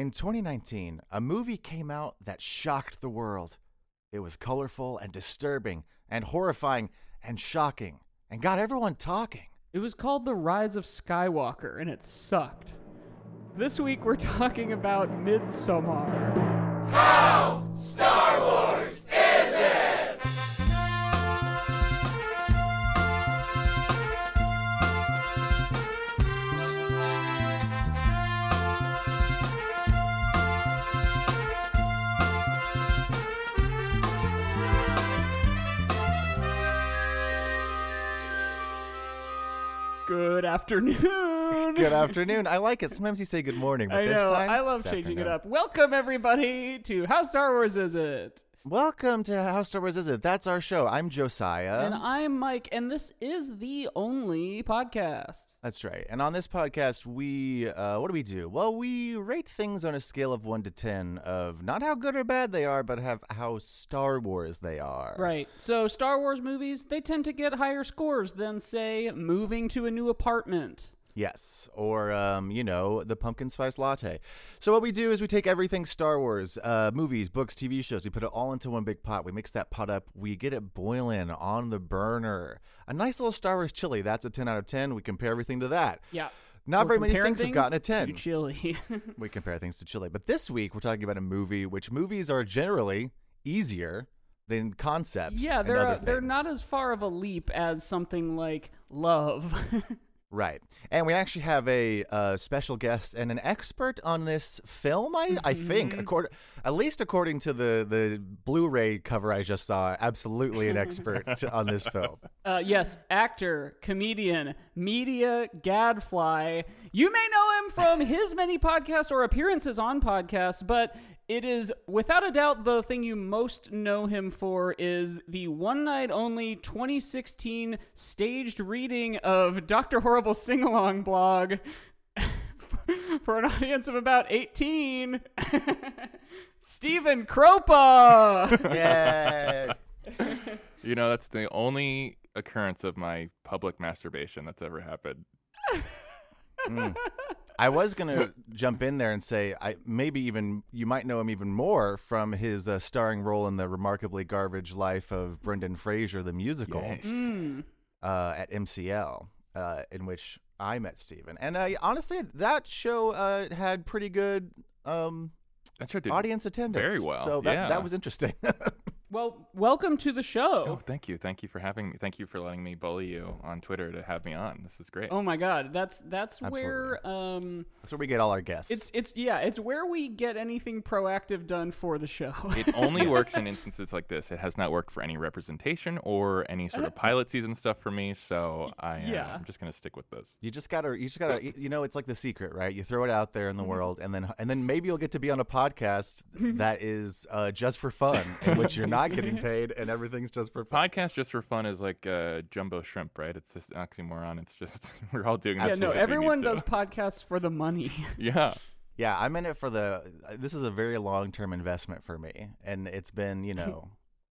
In 2019, a movie came out that shocked the world. It was colorful and disturbing and horrifying and shocking and got everyone talking. It was called The Rise of Skywalker, and it sucked. This week we're talking about Midsommar. Good afternoon. Good afternoon. I like it. Sometimes you say good morning, but I this know. time I love changing it up. Welcome everybody to How Star Wars Is It? Welcome to How Star Wars Is It? That's our show. I'm Josiah. and I'm Mike, and this is the only podcast. That's right. And on this podcast, we uh, what do we do? Well, we rate things on a scale of one to ten of not how good or bad they are, but have how Star Wars they are. Right. So Star Wars movies, they tend to get higher scores than say moving to a new apartment. Yes, or um, you know, the pumpkin spice latte. So what we do is we take everything Star Wars, uh, movies, books, TV shows. We put it all into one big pot. We mix that pot up. We get it boiling on the burner. A nice little Star Wars chili. That's a ten out of ten. We compare everything to that. Yeah. Not We're very many comparing things have gotten a to ten. chili. we compare things to chili. But this week we're talking about a movie which movies are generally easier than concepts. yeah, they're other uh, they're not as far of a leap as something like Love. right. And we actually have a uh, special guest and an expert on this film. I I think, Mm-hmm. accord, at least according to the the Blu-ray cover I just saw, absolutely an expert on this film. Uh, yes, actor, comedian, media gadfly. You may know him from his many podcasts or appearances on podcasts, but it is without a doubt the thing you most know him for is the one night only 2016 staged reading of Dr. Horrible Sing Along blog for an audience of about 18. Stephen Kropa! Yeah. You know, that's the only occurrence of my public masturbation that's ever happened. Hmm. I was gonna jump in there and say, I maybe even you might know him even more from his uh, starring role in the remarkably garbage life of Brendan Fraser, the musical. Yes. Mm. uh, at MCL, uh, in which I met Stephen. And I honestly, that show uh, had pretty good um, That sure did. audience attendance. very well, So that, yeah. that was interesting. Well, welcome to the show. Oh, thank you. Thank you for having me. Thank you for letting me bully you on Twitter to have me on. This is great. Oh my God, that's that's where um, That's where we get all our guests. it's it's yeah, it's where we get anything proactive done for the show. It only works in instances like this. It has not worked for any representation or any sort of pilot season stuff for me. So I, uh, Yeah. I'm just gonna stick with this. you just gotta, you just gotta, you know, it's like the secret, right? You throw it out there in Mm-hmm. the world, and then, and then maybe you'll get to be on a podcast that is uh, just for fun, in which you're not getting paid, and everything's just for fun. Podcast just for fun is like uh, jumbo shrimp, right? It's this oxymoron. It's just we're all doing. yeah, no, because we need everyone does podcasts for the money. Yeah. Yeah, I'm in it for the. This is a very long term investment for me, and it's been, you know,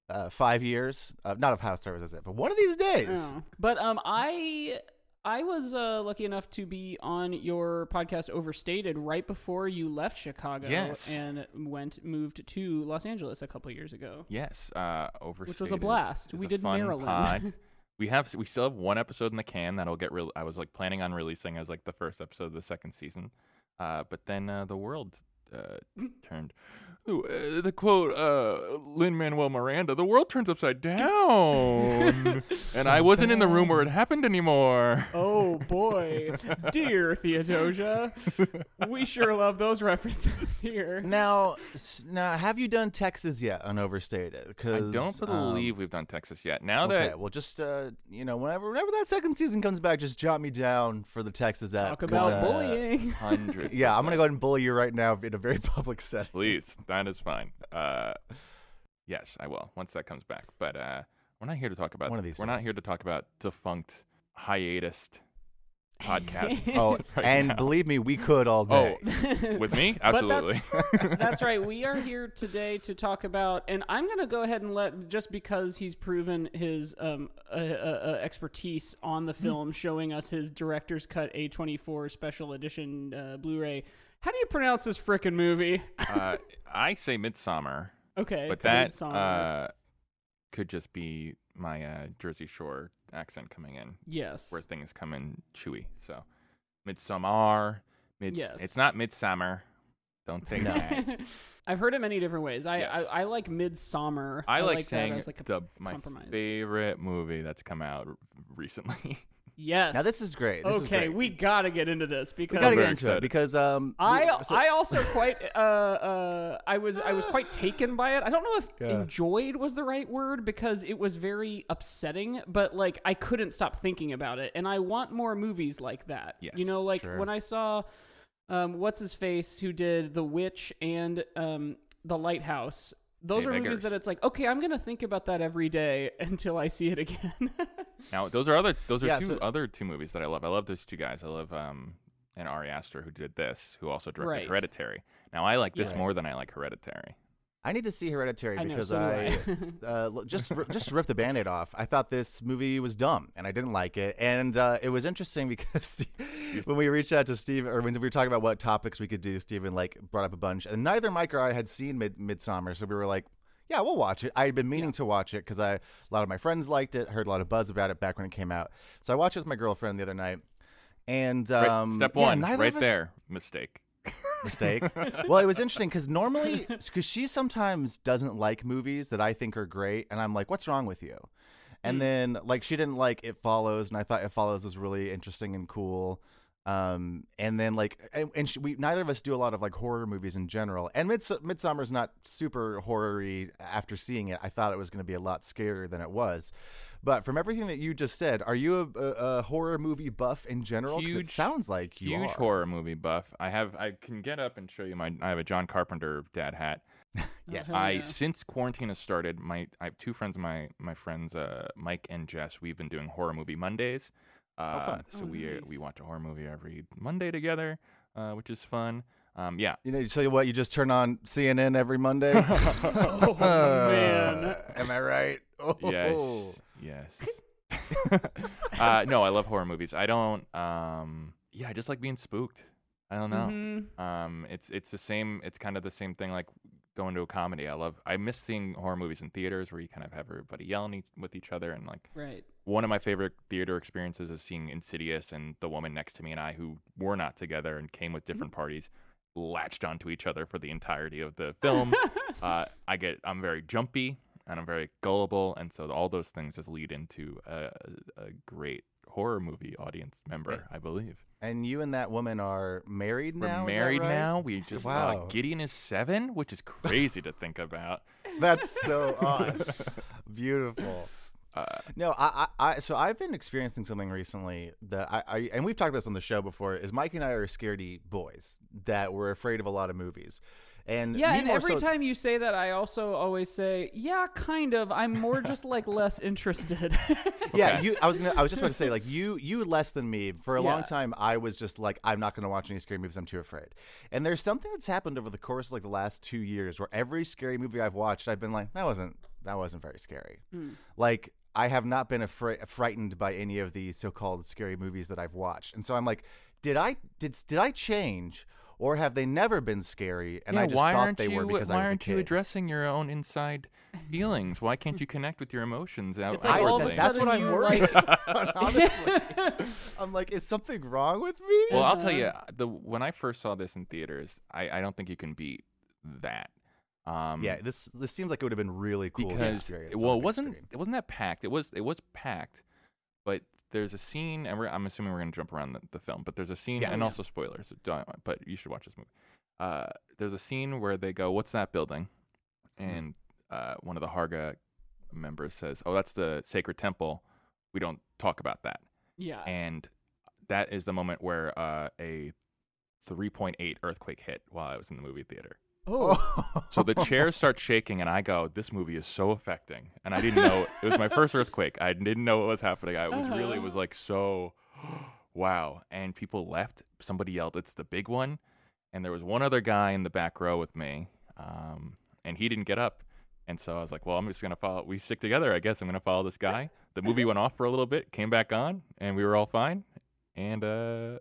uh, five years. Uh, not of How Star Wars, is it? But one of these days. Oh. But um, I I was uh, lucky enough to be on your podcast Overstated right before you left Chicago Yes. and went moved to Los Angeles a couple years ago. Yes, uh, overstated. Which was a blast. We a did Maryland. we have we still have one episode in the can that'll get real. I was like planning on releasing as like the first episode of the second season, uh, but then uh, the world uh, turned. Ooh, uh, the quote, uh, Lin Manuel Miranda, the world turns upside down, and I wasn't in the room where it happened anymore. Oh boy, dear Theodosia, we sure love those references here. Now, now, have you done Texas yet on Overstated? I don't believe we've done Texas yet. Now Okay, that well, just uh, you know, whenever whenever that second season comes back, just jot me down for the Texas app. Talk 'cause, about uh, bullying. hundred, Yeah, I'm gonna go ahead and bully you right now in a very public setting. Please, that is fine. Uh, yes, I will once that comes back. But uh, we're not here to talk about. One of these We're not here to talk about defunct hiatus podcasts. Oh, right and now. believe me, we could all day. Oh, with me, absolutely. that's, that's right. We are here today to talk about, and I'm going to go ahead and let just because he's proven his um, uh, uh, uh, expertise on the film, showing us his director's cut A24 special edition uh, Blu-ray. How do you pronounce this frickin' movie? Uh, I say Midsummer, Okay, but come that uh, could just be my uh, Jersey Shore accent coming in, yes. where things come in chewy. So, Midsummer, mid. Yes. It's not Midsummer. Don't take No. that. I've heard it many different ways. I Yes. I, I like Midsummer. I like, that saying as like a the my compromise. favorite movie that's come out recently. yes. Now this is great. This is okay, great. we gotta get into this because we because gotta get into it because um I so- I also quite uh uh I was I was quite taken by it. I don't know if Yeah. enjoyed was the right word because it was very upsetting, but like I couldn't stop thinking about it, and I want more movies like that. Yes, you know, like sure. when I saw um what's his face who did The Witch and um The Lighthouse. Those Dave are movies Eggers. that it's like okay, I'm gonna think about that every day until I see it again. now, those are other those are Yeah, two so- other two movies that I love. I love those two guys. I love um and Ari Aster who did this, who also directed Right. Hereditary. Now, I like this Yes. more than I like Hereditary. I need to see Hereditary I know, because so do I, I. uh, just just to rip the band-aid off. I thought this movie was dumb and I didn't like it. And uh, it was interesting because when we reached out to Steve or when we were talking about what topics we could do, Stephen like brought up a bunch. And neither Mike or I had seen Mid- Midsummer, so we were like, yeah, we'll watch it. I had been meaning to watch it because I a lot of my friends liked it, heard a lot of buzz about it back when it came out. So I watched it with my girlfriend the other night. And Right, um, step one, neither right us- there, mistake. Mistake. well, it was interesting because normally, because she sometimes doesn't like movies that I think are great, and I'm like, "What's wrong with you?" And Hmm. then like she didn't like It Follows, and I thought It Follows was really interesting and cool. Um, and then like, and, and she, we neither of us do a lot of like horror movies in general. And Mids- Midsummer's not super horror-y. After seeing it, I thought it was going to be a lot scarier than it was. But from everything that you just said, are you a, a, a horror movie buff in general? 'Cause it Huge- sounds like you Huge are. horror movie buff. I have I can get up and show you my I have a John Carpenter dad hat. Yes. Oh, I yeah. since quarantine has started, my I have two friends my my friends uh Mike and Jess. We've been doing horror movie Mondays. Uh, fun. So Oh, we uh, nice. we watch a horror movie every Monday together, uh, which is fun. Um, yeah. You know, so what? You just turn on CNN every Monday. oh man. am I right? Oh. Yes. uh, no, I love horror movies. I don't. Um, yeah, I just like being spooked. I don't know. Mhm. Um, it's it's the same. It's kind of the same thing like going to a comedy. I love. I miss seeing horror movies in theaters where you kind of have everybody yelling each, with each other and like. Right. One of my favorite theater experiences is seeing Insidious and the woman next to me and I, who were not together and came with different parties, latched onto each other for the entirety of the film. uh, I get, I'm very jumpy and I'm very gullible, and so all those things just lead into a, a great horror movie audience member, I believe. And you and that woman are married We're now. married right? now. We just uh, Wow. Gideon is seven, which is crazy to think about. That's so odd. Beautiful. Uh, No, I, I, I, so I've been experiencing something recently that I, I, and we've talked about this on the show before. Is Mike and I are scaredy boys that we're afraid of a lot of movies, and Yeah, and every so- time you say that, I also always say, "Yeah, kind of." I'm more just like less interested. Yeah, Okay. you. I was gonna. I was just about to say like you. You less than me for a long time. I was just like I'm not gonna watch any scary movies. I'm too afraid. And there's something that's happened over the course of like the last two years where every scary movie I've watched, I've been like that wasn't that wasn't very scary. Hmm. Like I have not been afraid frightened by any of the so-called scary movies that I've watched. And so I'm like, did I did did I change? Or have they never been scary? And yeah, I just why thought aren't they you, were because why I was a aren't you kid. addressing your own inside feelings? Why can't you connect with your emotions out It's like all of a outwardly? that's what I'm you, worried like- about, honestly. I'm like, is something wrong with me? Well, I'll tell you, the when I first saw this in theaters, I, I don't think you can beat that. Um, yeah, this this seems like it would have been really cool because experience. well, it wasn't screen. it wasn't that packed. It was it was packed, but there's a scene, and we're, I'm assuming we're gonna jump around the, the film, but there's a scene, Yeah. and Yeah. also spoilers. But you should watch this movie. Uh, there's a scene where they go, "What's that building?" Mm-hmm. And uh, one of the Harga members says, "Oh, that's the sacred temple. We don't talk about that." yeah. and that is the moment where uh, a 3.8 earthquake hit while I was in the movie theater. Oh. So the chairs start shaking, and I go, "This movie is so affecting." And I didn't know it was my first earthquake. I didn't know what was happening. I was really it was like so, wow. And people left. Somebody yelled, "It's the big one!" And there was one other guy in the back row with me, um, and he didn't get up. And so I was like, "Well, I'm just gonna follow. We stick together, I guess. I'm gonna follow this guy." The movie went off for a little bit, came back on, and we were all fine. And uh,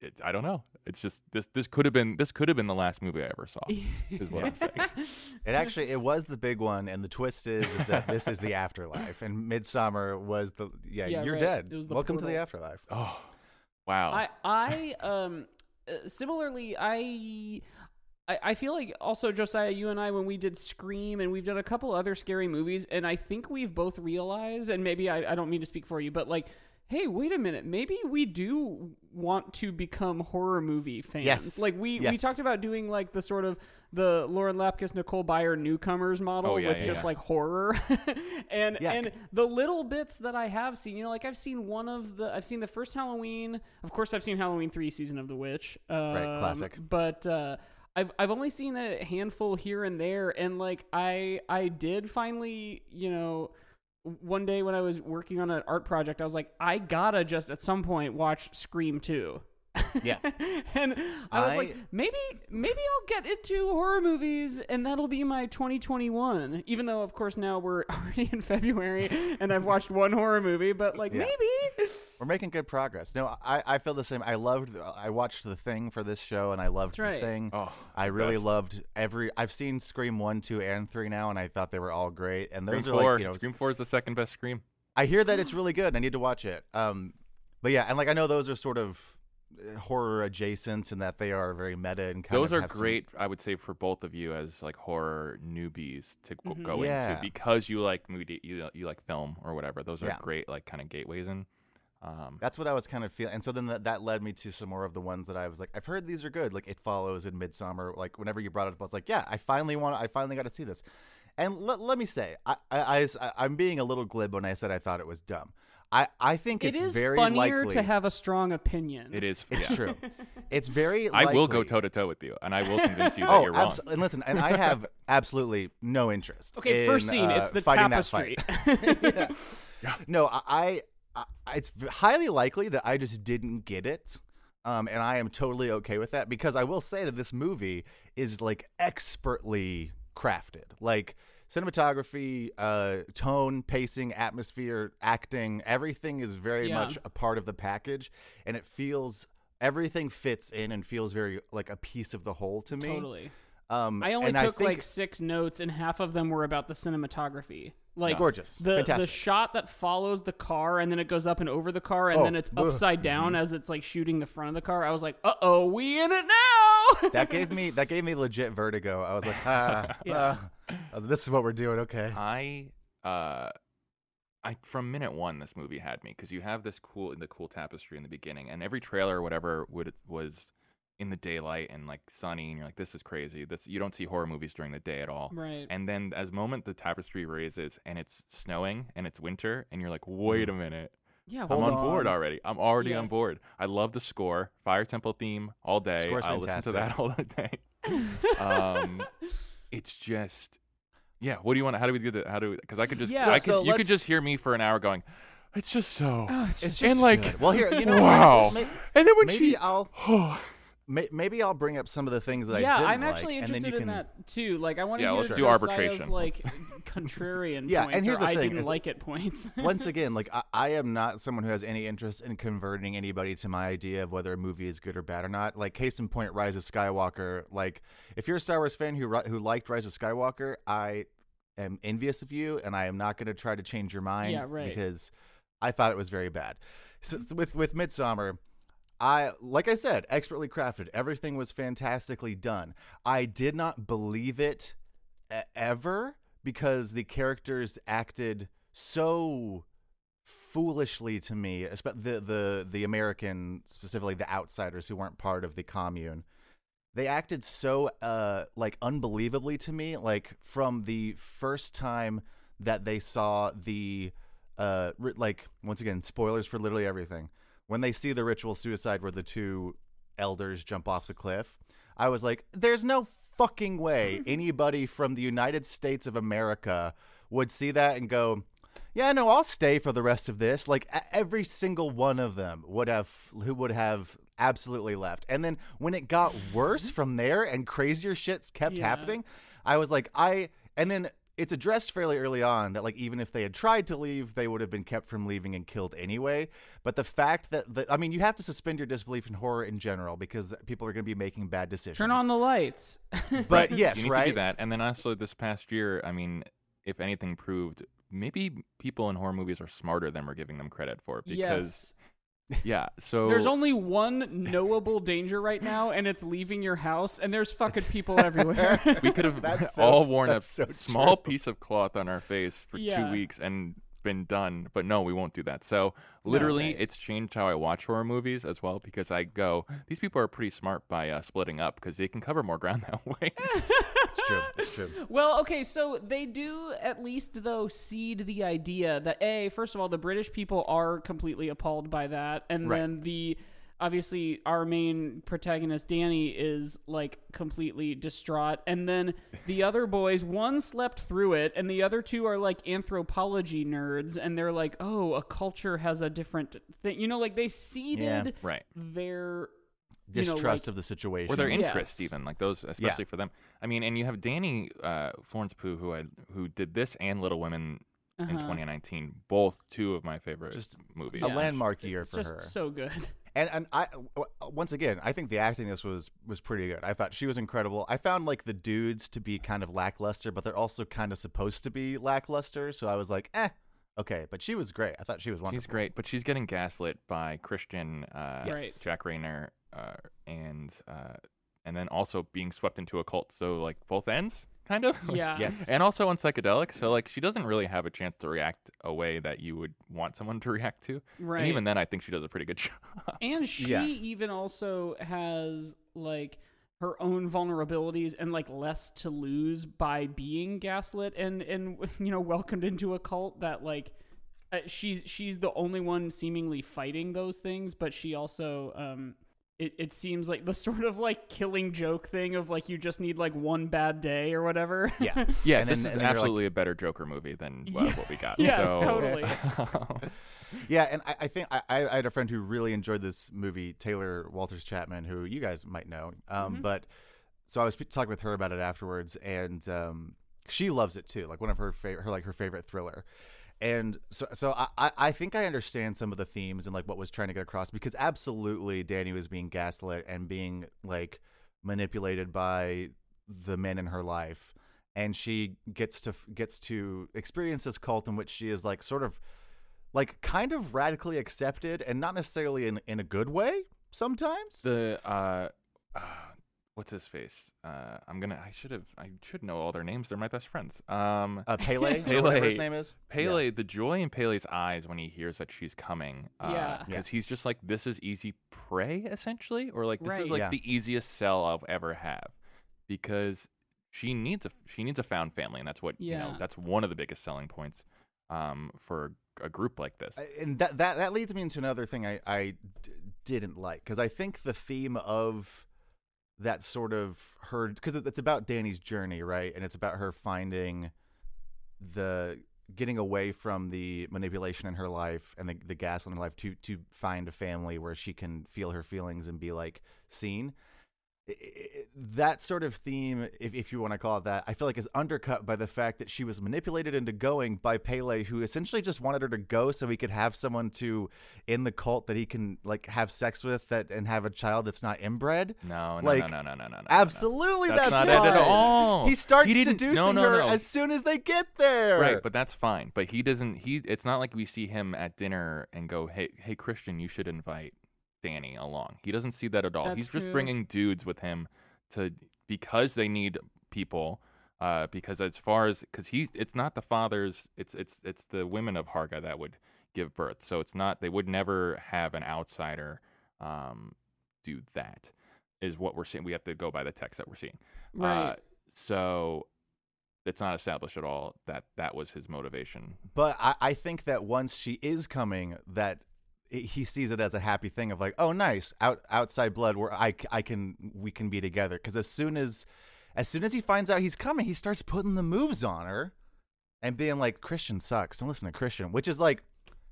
it, I don't know. It's just this. This could have been. This could have been the last movie I ever saw. is what I'm saying. It actually it was the big one, and the twist is, is that this is the afterlife, and Midsummer was the yeah, Yeah, you're right. dead. It was the Welcome to the afterlife. Oh, wow. I I um uh, similarly I. I I feel like also Josiah, you and I, when we did Scream and we've done a couple other scary movies, and I think we've both realized, and maybe I, I don't mean to speak for you, but like, hey, wait a minute, maybe we do want to become horror movie fans. Yes. Like we we talked about doing like the sort of the Lauren Lapkus, Nicole Byer newcomers model Oh, yeah, with yeah, just yeah. like horror, and Yeah. and the little bits that I have seen, you know, like I've seen one of the, I've seen the first Halloween. Of course, I've seen Halloween three, season of the witch. Um, classic. But uh, I've I've only seen a handful here and there, and like I I did finally, you know. One day when I was working on an art project, I was like, I gotta just at some point watch Scream 2. Yeah. and I was I- like, maybe maybe I'll get into horror movies and that'll be my 2021. Even though of course now we're already in February and I've watched one horror movie, but like Yeah. maybe We're making good progress. No, I, I feel the same. I loved. I watched the thing for this show, and I loved right. the thing. oh, I really best. loved every. I've seen Scream one, two, and three now, and I thought they were all great. And those Scream are Four. like you know, Scream Four is the second best Scream. I hear that it's really good. I need to watch it. Um, but yeah, and like I know those are sort of uh, horror adjacent, and that they are very meta and kind Those of are have some- great. I would say for both of you as like horror newbies to go, Mhm. go Yeah. into because you like movie, you, you like film or whatever. Those are Yeah. great like kind of gateways in. Um, That's what I was kind of feeling, and so then that, that led me to some more of the ones that I was like, I've heard these are good. Like It Follows and Midsummer. Like whenever you brought it up, I was like, yeah, I finally want. I finally got to see this. And let, let me say, I, I, I am being a little glib when I said I thought it was dumb. I, I think it it's very funnier likely. to have a strong opinion. it is. it's yeah. true. It's very. I will go toe to toe with you, and I will convince you that Oh, you're wrong. abs- and listen, and I have absolutely no interest. Okay, first scene, uh, it's the tapestry. fight. yeah. No, I, I, it's highly likely that I just didn't get it. Um, and I am totally okay with that because I will say that this movie is like expertly crafted. Like cinematography, uh, tone, pacing, atmosphere, acting, everything is very Yeah. much a part of the package, and it feels everything fits in and feels very like a piece of the whole to me. totally. Um, I only and took I think like six notes, and half of them were about the cinematography. Like gorgeous, the the fantastic. shot that follows the car, and then it goes up and over the car, and Oh, then it's ugh. upside down as it's like shooting the front of the car. I was like, uh oh, we in it now. that gave me that gave me legit vertigo. I was like, ah, Yeah. uh, this is what we're doing. Okay. I uh I from minute one this movie had me because you have this cool the cool tapestry in the beginning and every trailer or whatever would was in the daylight and like sunny and you're like this is crazy this you don't see horror movies during the day at all right. and then as moment the tapestry raises and it's snowing and it's winter and you're like wait a minute yeah. I'm on on. board already. I'm already on board. I love the score. Fire Temple theme all day. Score's I'll listen to that all the day. um, it's just, yeah. What do you want? How do we do that? How do we? Because I could just, Yeah. I So- could, so you could just hear me for an hour going, it's just so. Oh, it's It's just- just and like, good. well, here you know, wow. may- and then when maybe she, I'll oh, may, maybe I'll bring up some of the things that yeah, I didn't I'm actually like, and then interested you in can, that too. Like, I want to Yeah, hear let's do Josiah's, arbitration. like contrarian Yeah, points, and here's or the I thing, didn't is- like it points. Once again, like I, I am not someone who has any interest in converting anybody to my idea of whether a movie is good or bad or not. Like case in point, Rise of Skywalker. Like if you're a Star Wars fan who who liked Rise of Skywalker, I am envious of you, and I am not going to try to change your mind. Yeah, right. Because I thought it was very bad. So, with with Midsummer. I like I said, expertly crafted. Everything was fantastically done. I did not believe it ever because the characters acted so foolishly to me, the the the American specifically the outsiders who weren't part of the commune. They acted so uh like unbelievably to me like from the first time that they saw the uh like once again spoilers for literally everything when they see the ritual suicide where the two elders jump off the cliff, I was like, there's no fucking way anybody from the United States of America would see that and go, yeah, no, I'll stay for the rest of this. Like every single one of them would have who would have absolutely left. And then when it got worse from there and crazier shits kept Yeah. happening, I was like, I and then it's addressed fairly early on that like even if they had tried to leave, they would have been kept from leaving and killed anyway. But the fact that the, I mean, you have to suspend your disbelief in horror in general because people are going to be making bad decisions. Turn on the lights. But yes, you need right. to do that. And then also this past year, I mean, if anything proved, maybe people in horror movies are smarter than we're giving them credit for. Because yes. Yeah, so There's only one knowable danger right now, and it's leaving your house, and there's fucking people everywhere. we could have so- all worn a so small true. piece of cloth on our face for Yeah. two weeks and been done. But no, we won't do that. So literally, right. it's changed how I watch horror movies as well because I go, these people are pretty smart by uh, splitting up because they can cover more ground that way. It's true. It's true. Well, okay, so they do at least though seed the idea that a first of all the British people are completely appalled by that, and Right. then the obviously our main protagonist Danny is like completely distraught, and then the other boys one slept through it, and the other two are like anthropology nerds, and they're like, oh, a culture has a different thing, you know, like they seeded right. their you know, Distrust like- of the situation. or their Yes. interest even like those especially for them i mean and you have danny uh, florence pugh who I, who did this and little women in Uh-huh. 2019 both two of my favorite Just movies a landmark year it's for just her. so good. And and I w- once again, I think the acting in this was was pretty good. I thought she was incredible. I found like the dudes to be kind of lackluster, but they're also kind of supposed to be lackluster. So I was like, eh, okay. But she was great. I thought she was wonderful. She's great, but she's getting gaslit by Christian, uh, Yes. Jack Reynor, uh, and uh, and then also being swept into a cult. So like both ends, kind of. Yeah. Yes. and also on psychedelics. So like she doesn't really have a chance to react a way that you would want someone to react to. Right. And even then, I think she does a pretty good job. And she Yeah. even also has like her own vulnerabilities and like less to lose by being gaslit and and you know welcomed into a cult that like uh, she's she's the only one seemingly fighting those things but she also um it, it seems like the sort of like killing joke thing of like you just need like one bad day or whatever Yeah. yeah, And this then- is and then you're like- absolutely a better Joker movie than uh, Yeah. what we got. Yes, so, totally. Yeah, and I, I think I, I had a friend who really enjoyed this movie, Taylor Walters Chapman, who you guys might know. Um, Mhm. But so I was sp- talking with her about it afterwards, and um, she loves it too, like one of her favorite, her like her favorite thriller. And so, so I, I- think I understand some of the themes and like what was trying to get across because absolutely Danny was being gaslit and being like manipulated by the men in her life, and she gets to gets to experience this cult in which she is like sort of like kind of radically accepted and not necessarily in in a good way sometimes. the uh, uh, what's his face? Uh, I'm gonna. I should have. I should know all their names. They're my best friends. Um, uh, Pelle, Pelle. whatever his name is. Pelle, the joy in Pelle's eyes when he hears that she's coming. Uh, Yeah. Because he's just like, this is easy prey, essentially, or like this Right. is like Yeah. the easiest sell I've ever have, because she needs a she needs a found family, and that's what you know. That's one of the biggest selling points, um, for a group like this. And that that that leads me into another thing I I d- didn't like because I think the theme of that sort of her because it's about Danny's journey, right? And it's about her finding the getting away from the manipulation in her life and the the gaslighting in her life to to find a family where she can feel her feelings and be like seen. That sort of theme, if, if you want to call it that, I feel like is undercut by the fact that she was manipulated into going by Pelle, who essentially just wanted her to go so he could have someone to in the cult that he can like have sex with that and have a child that's not inbred. no, no, like, no, no, no, no, no, no, no. Absolutely, That's that's, not why. it at all. He starts He seducing no, no, her no. as soon as they get there. Right, but that's fine. But he doesn't. He. It's not like we see him at dinner and go, "Hey, hey, Christian, you should invite Danny along." He doesn't see that at all. That's He's just bringing dudes with him to because they need people. Uh, because as far as because he's, it's not the fathers. It's it's it's the women of Harga that would give birth. So it's not. They would never have an outsider, um, do that. Is what we're seeing. We have to go by the text that we're seeing. right Uh, so it's not established at all that that was his motivation. But I, I think that once she is coming, that i- he sees it as a happy thing of like, oh, nice, out outside blood, where I, I can we can be together. Because as soon as as soon as he finds out he's coming, he starts putting the moves on her, and being like, Christian sucks. Don't listen to Christian, which is like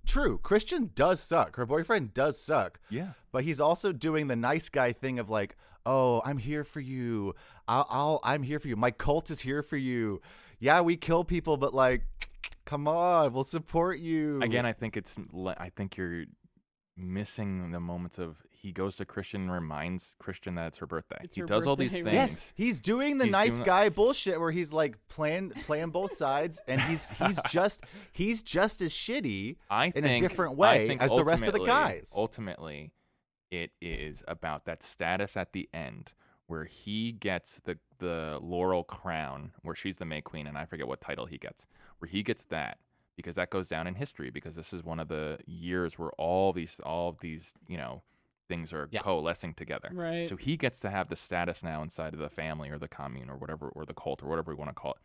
true. Christian does suck. Her boyfriend does suck. Yeah. But he's also doing the nice guy thing of like, oh, I'm here for you. I'll, I'll I'm here for you. My cult is here for you. yeah, we kill people, but like, come on, we'll support you. Again, I think it's. I think you're missing the moments of he goes to Christian and reminds Christian that it's her birthday. It's he her does all these things. Yes, he's doing the He's nice doing- guy bullshit where he's like playing playing both sides, and he's he's just he's just as shitty I in think, a different way as the rest of the guys. Ultimately, it is about that status at the end where he gets the the laurel crown, where she's the May Queen, and I forget what title he gets, where he gets that because that goes down in history because this is one of the years where all these all of these you know things are Yeah. coalescing together. Right. So he gets to have the status now inside of the family or the commune or whatever, or the cult or whatever we want to call it,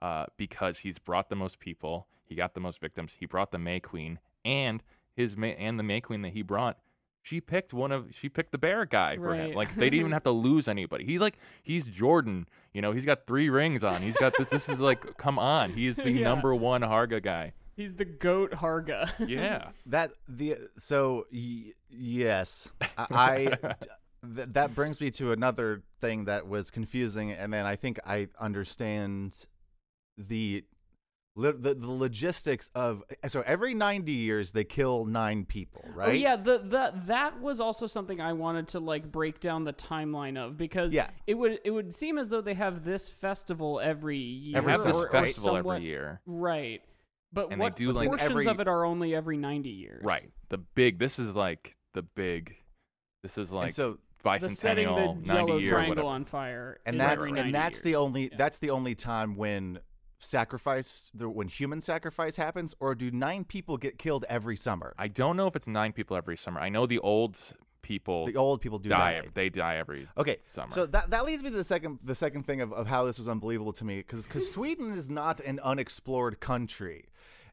uh, because he's brought the most people, he got the most victims, he brought the May Queen, and his May, and the May Queen that he brought, she picked one of she picked the bear guy for him. Like they didn't even have to lose anybody. He like he's Jordan, you know, he's got three rings on. He's got this. This is like, come on, he's the Yeah. number one Harga guy. He's the goat Harga. Yeah. That the so y- yes, I, I th- that brings me to another thing that was confusing, and then I think I understand the. Li- The, the logistics of so every 90 years they kill nine people oh, right Oh yeah, the, the that was also something I wanted to like break down the timeline of because Yeah. it would it would seem as though they have this festival every year. Every Have or, right? or festival somewhat- every year. Right. But And they what do, like, portions every- of it are only every 90 years? Right. The big. This is like the big. This is like and so The setting bicentennial, the 90 yellow year, triangle whatever. on fire. and that's and that's the only Yeah. that's the only time when sacrifice the when human sacrifice happens or do nine people get killed every summer I don't know if it's nine people every summer. I know the old people the old people do die. die They die every okay summer. so that that leads me to the second the second thing of, of how this was unbelievable to me because sweden is not an unexplored country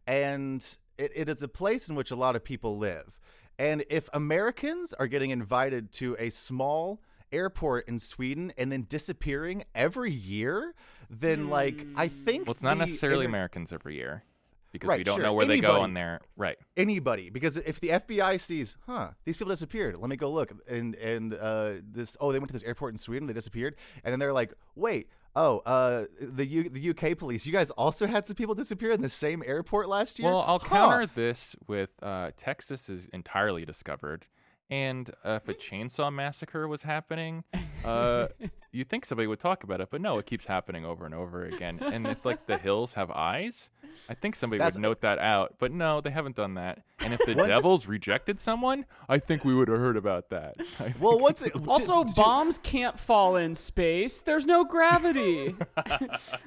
and it, it is a place in which a lot of people live and if americans are getting invited to a small airport in sweden and then disappearing every year then like i think well, it's not the necessarily inter- Americans every year because Right, we don't sure. know where they go Anybody. on there. Right. anybody because if the FBI sees, huh, these people disappeared. Let me go look. And and uh, this oh, they went to this airport in Sweden. They disappeared. And then they're like, wait, oh, uh, the U- the UK police. You guys also had some people disappear in the same airport last year. Well, I'll Huh. counter this with uh, Texas is entirely discovered, and uh, if a chainsaw massacre was happening, uh, you think somebody would talk about it, but no, it keeps happening over and over again. And if like the hills have eyes, I think somebody That's- would note that out, but no, they haven't done that. And if the Once- devils rejected someone, I think we would have heard about that. I Well, think- what's it? Also, to- to- bombs can't fall in space. There's no gravity.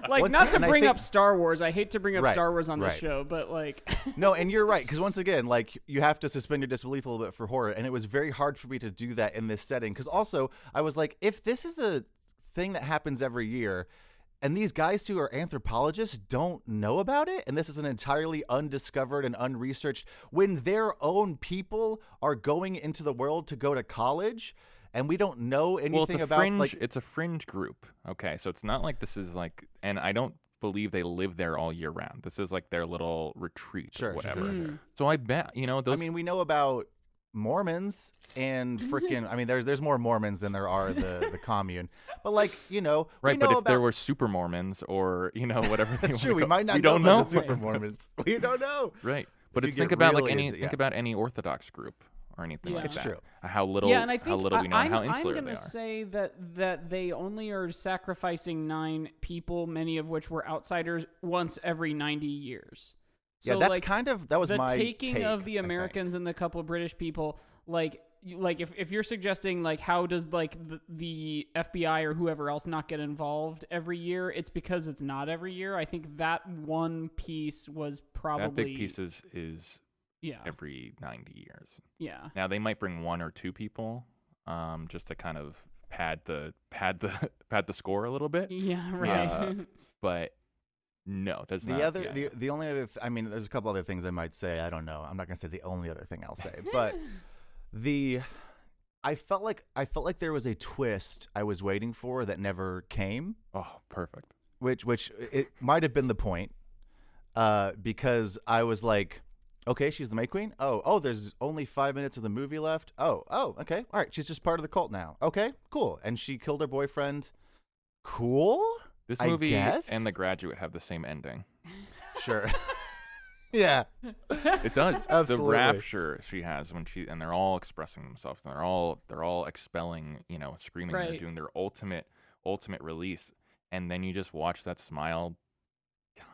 like, Once- not to and I bring think- up Star Wars. I hate to bring up Right, Star Wars on this right. show, but like, no, and you're right because once again, like you have to suspend your disbelief a little bit for horror, and it was very hard for me to do that in this setting because also I was like, if this is a thing that happens every year. And these guys who are anthropologists don't know about it, and this is an entirely undiscovered and unresearched. When their own people are going into the world to go to college, and we don't know anything well, it's a about fringe. like it's a fringe group. Okay, so it's not like this is like, and I don't believe they live there all year round. This is like their little retreat, Sure, or sure, whatever. sure, sure. Hmm. So I bet you know those. I mean, we know about Mormons and freaking. I mean, there's there's more Mormons than there are the the commune. But like you know, we right? But know if there were super Mormons or you know whatever, they that's wanna true. We call- might not we know don't about know. the super Mormons. We don't know. right? But you it's think about like any into- think about any Orthodox group or anything Yeah. like It's that. true. Uh, how little, yeah, and I think how little we know I, and how I'm, insular I'm gonna are. say that that they only are sacrificing nine people, many of which were outsiders, once every 90 years. Yeah, So, that's like, kind of that was the my taking take, of the Americans and the couple of British people, like you- like if, if you're suggesting like how does like the, the FBI or whoever else not get involved every year, it's because it's not every year. I think that one piece was probably that big piece is is yeah every ninety years. yeah Now they might bring one or two people, um, just to kind of pad the pad the pad the score a little bit. yeah right. Uh, But no, that's The not other, yeah, the, yeah. the only other, th- I mean, there's a couple other things I might say. I don't know. I'm not gonna say the only other thing I'll say, but the, I felt like I felt like there was a twist I was waiting for that never came. oh perfect. which which it might have been the point uh because i was like okay she's the may queen oh oh there's only five minutes of the movie left oh oh okay all right she's just part of the cult now okay cool and she killed her boyfriend cool This I movie guess? and The Graduate have the same ending. Sure. yeah. It does. Absolutely. the rapture she has when she and they're all expressing themselves. And they're all they're all expelling, you know, screaming. They're doing their ultimate ultimate release, and then you just watch that smile.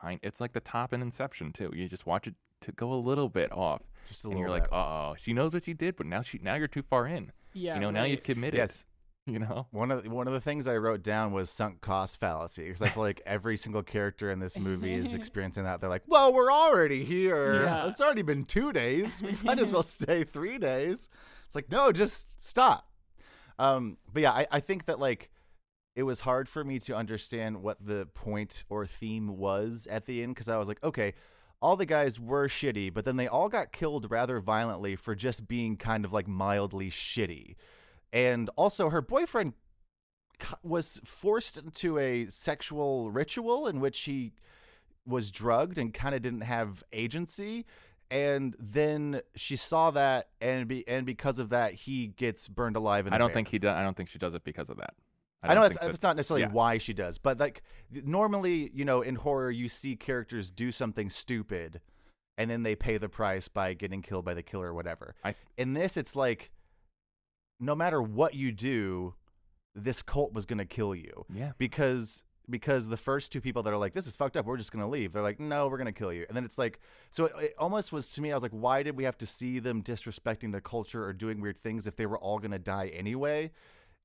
Kind. It's like the top in Inception too. You just watch it to go a little bit off, Just a and little you're like, bit. oh, she knows what she did, but now she now you're too far in. Yeah. you know, now you've committed. yes. You know. One of the, one of the things I wrote down was sunk cost fallacy because I feel like every single character in this movie is experiencing that. They're like, "Well, we're already here. Yeah. It's already been two days. We might as well stay three days." It's like, no, just stop. Um, but yeah, I, I think that like it was hard for me to understand what the point or theme was at the end because I was like, okay, all the guys were shitty, but then they all got killed rather violently for just being kind of like mildly shitty. And also, her boyfriend was forced into a sexual ritual in which he was drugged and kind of didn't have agency. And then she saw that, and be and because of that, he gets burned alive. In I don't bear. think he does. I don't think she does it because of that. I, don't know that's, think that's not necessarily yeah. why she does, but like normally, you know, in horror, you see characters do something stupid, and then they pay the price by getting killed by the killer or whatever. I- in this, it's like, no matter what you do, this cult was gonna kill you Yeah. because because the first two people that are like, this is fucked up, we're just gonna leave. They're like, no, we're gonna kill you, and then it's like, so it, it almost was to me. I was like, why did we have to see them disrespecting the culture or doing weird things if they were all gonna die anyway?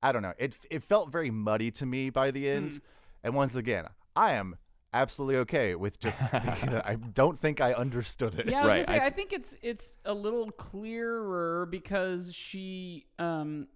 I don't know. It it felt very muddy to me by the end. Hmm. And once again, I am absolutely okay with just I don't think I understood it. Yeah, I Right, say, I- I, think it's it's a little clearer because she um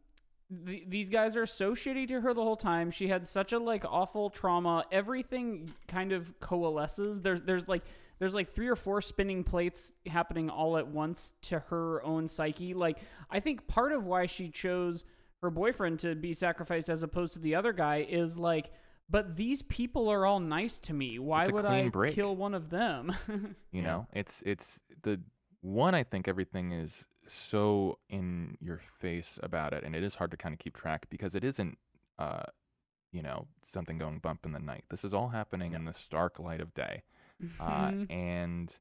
th- these guys are so shitty to her the whole time. She had such a like awful trauma. Everything kind of coalesces. There's there's like there's like three or four spinning plates happening all at once to her own psyche. Like I think part of why she chose her boyfriend to be sacrificed as opposed to the other guy is like but these people are all nice to me. Why would I break. kill one of them? You know, it's it's the one. I think everything is so in your face about it, and it is hard to kind of keep track because it isn't, uh, you know, something going bump in the night. This is all happening in the stark light of day, uh, Mhm. and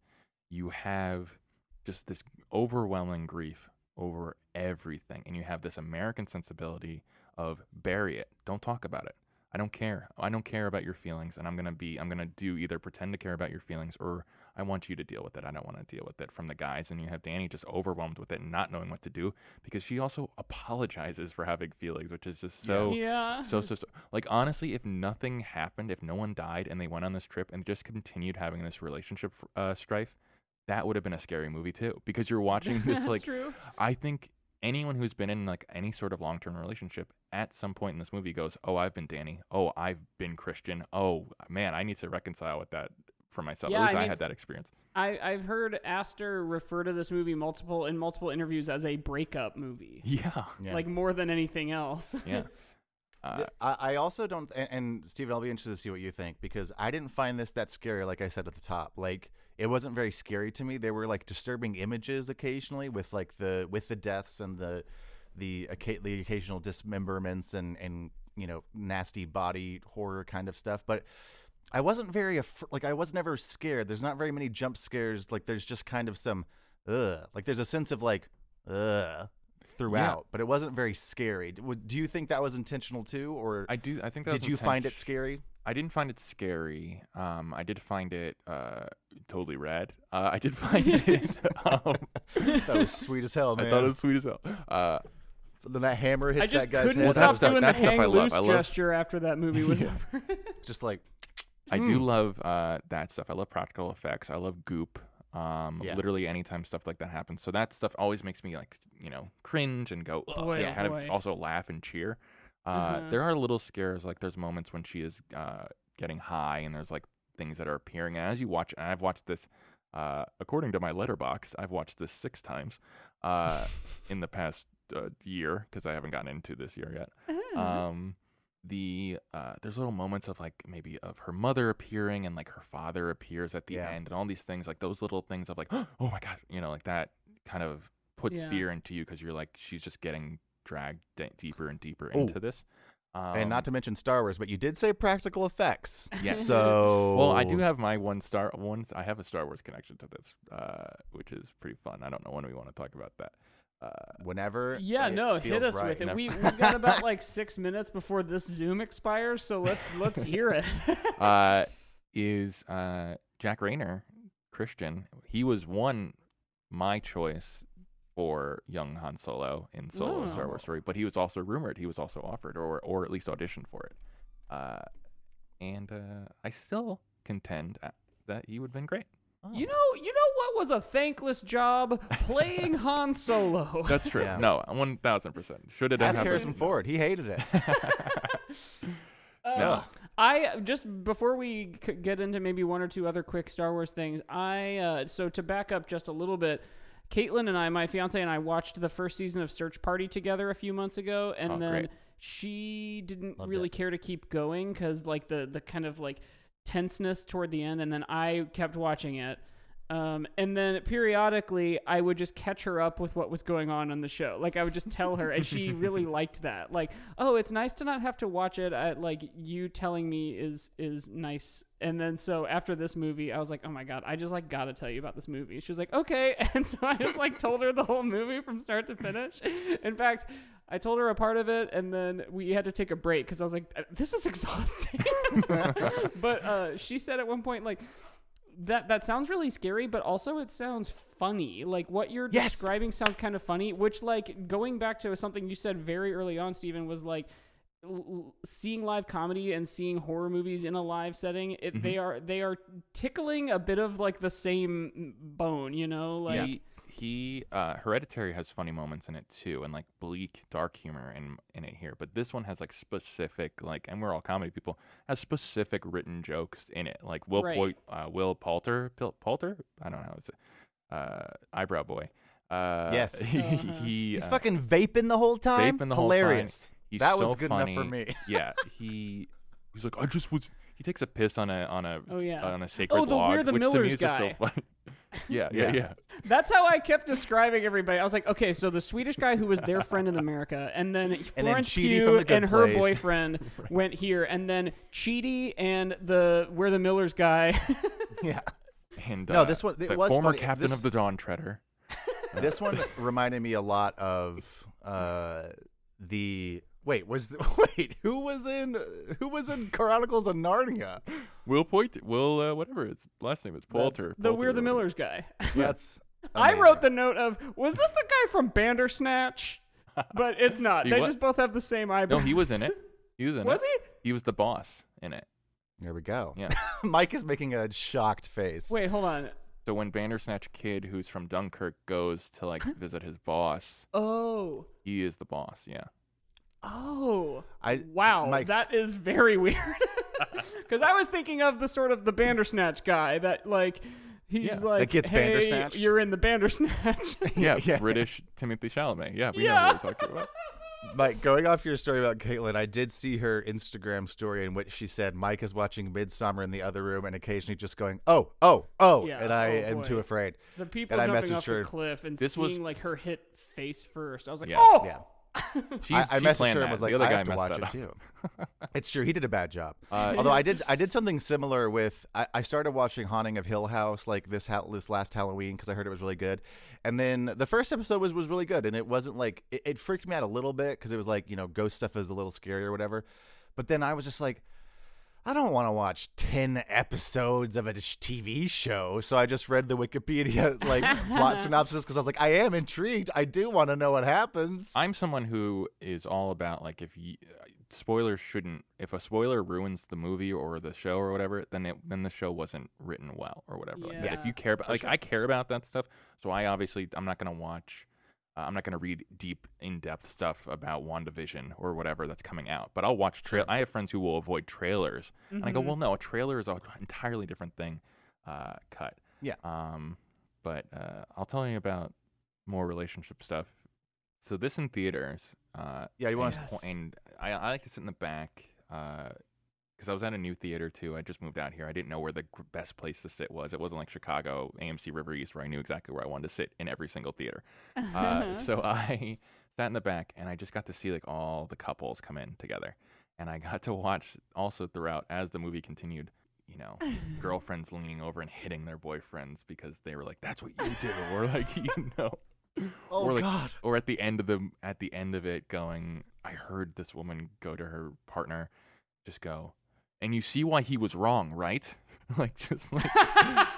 you have just this overwhelming grief over everything, and you have this American sensibility of bury it, don't talk about it. I don't care. I don't care about your feelings, and I'm gonna be. I'm gonna do either pretend to care about your feelings, or I want you to deal with it. I don't want to deal with it from the guys, and you have Danny just overwhelmed with it and not knowing what to do because she also apologizes for having feelings, which is just so yeah. so so so. Like honestly, if nothing happened, if no one died, and they went on this trip and just continued having this relationship uh, strife, that would have been a scary movie too. Because you're watching this like true. I think anyone who's been in like any sort of long-term relationship at some point in this movie goes, "Oh, I've been Danny. Oh, I've been Christian. Oh, man, I need to reconcile with that for myself." Yeah, at least I I, had that experience. I, I've heard Aster refer to this movie multiple in multiple interviews as a breakup movie, Yeah, Yeah. like more than anything else. yeah. Uh, I, I also don't, and, and Stephen, I'll be interested to see what you think because I didn't find this that scary. Like I said at the top, like it wasn't very scary to me. There were like disturbing images occasionally with like the with the deaths and the the the occasional dismemberments and and you know nasty body horror kind of stuff, but. I wasn't very af- like I was never scared. There's not very many jump scares. Like there's just kind of some ugh. Like there's a sense of like ugh throughout, but it wasn't very scary. Do you think that was intentional too, or I do. I think that did you find it scary? I didn't find it scary. Um, I did find it uh, totally rad. Uh, I did find it. Um, that was sweet as hell, man. I thought it was sweet as hell. Uh, then that hammer I hits just that guy's couldn't head. Stop that stuff- doing that the stuff hang I love. loose I love- gesture after that movie was Yeah. over. Just like I do Hmm. love uh, that stuff. I love practical effects. I love goop. Um, Yeah. literally anytime stuff like that happens. So that stuff always makes me like you know cringe and go "Ugh," Boy, and oh kind boy. of also laugh and cheer. Uh, Uh-huh. There are little scares like there's moments when she is uh, getting high and there's like things that are appearing. And as you watch, and I've watched this uh, according to my Letterboxd, I've watched this six times uh, in the past uh, year because I haven't gotten into this year yet um the uh there's little moments of like maybe of her mother appearing and like her father appears at the Yeah. end and all these things like those little things of like oh my god you know like that kind of puts Yeah. fear into you because you're like she's just getting dragged d- deeper and deeper Oh. into this Um, and not to mention Star Wars, but you did say practical effects. Yes. So Well, I do have my one star. One, I have a Star Wars connection to this, uh, which is pretty fun. I don't know when we want to talk about that. Uh, whenever. Yeah, it no, hit us right. with it. We we got about like six minutes before this Zoom expires, so let's let's hear it. uh, is uh, Jack Reynor, Christian. He was one my choice for young Han Solo in Solo: A Star Wars Oh. Story, but he was also rumored. He was also offered, or or at least auditioned for it. Uh, and uh, I still contend that he would have been great. You know, you know what was a thankless job playing Han Solo. That's true. Yeah. No, one thousand percent. Should have done Ask that. Harrison Ford. He hated it. Uh, No. I just before we c- get into maybe one or two other quick Star Wars things. I uh, so to back up just a little bit. Caitlin and I, my fiance and I, watched the first season of Search Party together a few months ago, and Oh, then great. she didn't Loved really it. care to keep going because like the the kind of like tenseness toward the end, and then I kept watching it. Um, and then periodically, I would just catch her up with what was going on on the show. Like I would just tell her, and she really liked that. Like, oh, it's nice to not have to watch it. At, like you telling me is is nice. And then so after this movie, I was like, oh my god, I just like gotta tell you about this movie. She was like, okay, and so I just like told her the whole movie from start to finish. In fact. I told her a part of it, and then we had to take a break because I was like, "This is exhausting." but uh, she said at one point, like, that that sounds really scary, but also it sounds funny. Like what you're Yes. describing sounds kind of funny. Which, like, going back to something you said very early on, Stephen, was like l- seeing live comedy and seeing horror movies in a live setting. It, They mm-hmm. are they are tickling a bit of like the same bone, you know, like. he he uh, Hereditary has funny moments in it too, and like bleak, dark humor in in it here. But this one has like specific, like, and we're all comedy people, has specific written jokes in it. Like Will Right. Poi- uh, Will Poulter, Pil- Poulter, I don't know how it's uh, eyebrow boy. Uh, Yes. he, Uh-huh. he He's uh, fucking vaping the whole time. Vaping the whole time. Hilarious. He's that was so good funny. enough for me. yeah, he he's like, I just was. He takes a piss on a on a Oh, yeah. on a sacred Oh, the log, We're the which to me Millers is just guy. so funny. yeah, yeah, Yeah. yeah. That's how I kept describing everybody. I was like, okay, so the Swedish guy who was their friend in America, and then then Florence Chidi Pugh The and her Place. boyfriend went here, and then Cheedy and the We're the Millers guy. yeah. And No, uh, this one- it the was former funny. captain This- of the Dawn Treader. This one reminded me a lot of uh, the. Wait, was the, wait who was in who was in Chronicles of Narnia? Will Point, Will uh, whatever his last name is Poulter. the Poulter We're the. Millers guy. That's I wrote the note of, was this the guy from Bandersnatch? But it's not. He they wa- just both have the same eyebrows. No, he was in it. He was in Was it. he? He was the boss in it. There we go. Yeah. Mike is making a shocked face. Wait, hold on. So when Bandersnatch Kid, who's from Dunkirk, goes to like visit his boss, Oh. he is the boss. Yeah. Oh. I Wow, Mike, that is very weird. Because I was thinking of the sort of the Bandersnatch guy that like he's Yeah. like gets hey, Bandersnatched?" You're in the Bandersnatch. Yeah, Yeah. British Timothée Chalamet. Yeah, we know what we're talking about. Mike, going off your story about Caitlin, I did see her Instagram story in which she said Mike is watching Midsommar in the other room and occasionally just going, "Oh, oh, oh," Yeah, and I oh, am boy. too afraid. the people And I jumping messaged off her- the cliff and This seeing was- like her hit face first. I was like, Yeah. oh. Yeah, She, I, I she messaged planned her and that. was The like, other "I guy have to messed watch it up. too." it's true, he did a bad job. Uh, Although I did, I did something similar with. I, I started watching Haunting of Hill House like this ha- this last Halloween because I heard it was really good, and then the first episode was was really good, and it wasn't like it, it freaked me out a little bit because it was like you know ghost stuff is a little scary or whatever, but then I was just like. I don't want to watch 10 episodes of a TV show. So I just read the Wikipedia like plot synopsis because I was like, I am intrigued. I do want to know what happens. I'm someone who is all about like if you, uh, spoilers shouldn't if a spoiler ruins the movie or the show or whatever, then it then the show wasn't written well or whatever. Like that. If you care about like sure. I care about that stuff, so I obviously I'm not gonna watch. Uh, I'm not gonna read deep, in-depth stuff about WandaVision or whatever that's coming out, but I'll watch trail. I have friends who will avoid trailers, and I go, Mhm. well, no, a trailer is an entirely different thing. Uh, cut. Yeah. Um, but uh, I'll tell you about more relationship stuff. So this in theaters. Uh, yeah, you want and- to Yes. and I, I like to sit in the back because I was at a new theater too. I just moved out here. I didn't know where the best place to sit was. It wasn't like Chicago AMC River East where I knew exactly where I wanted to sit in every single theater. Uh, so I sat in the back and I just got to see like all the couples come in together. and I got to watch also throughout as the movie continued. You know, girlfriends leaning over and hitting their boyfriends because they were like, "That's what you do," or like, you know, Oh or like, God. or at the end of the at the end of it, going, I heard this woman go to her partner, just go, and you see why he was wrong, right? like, just like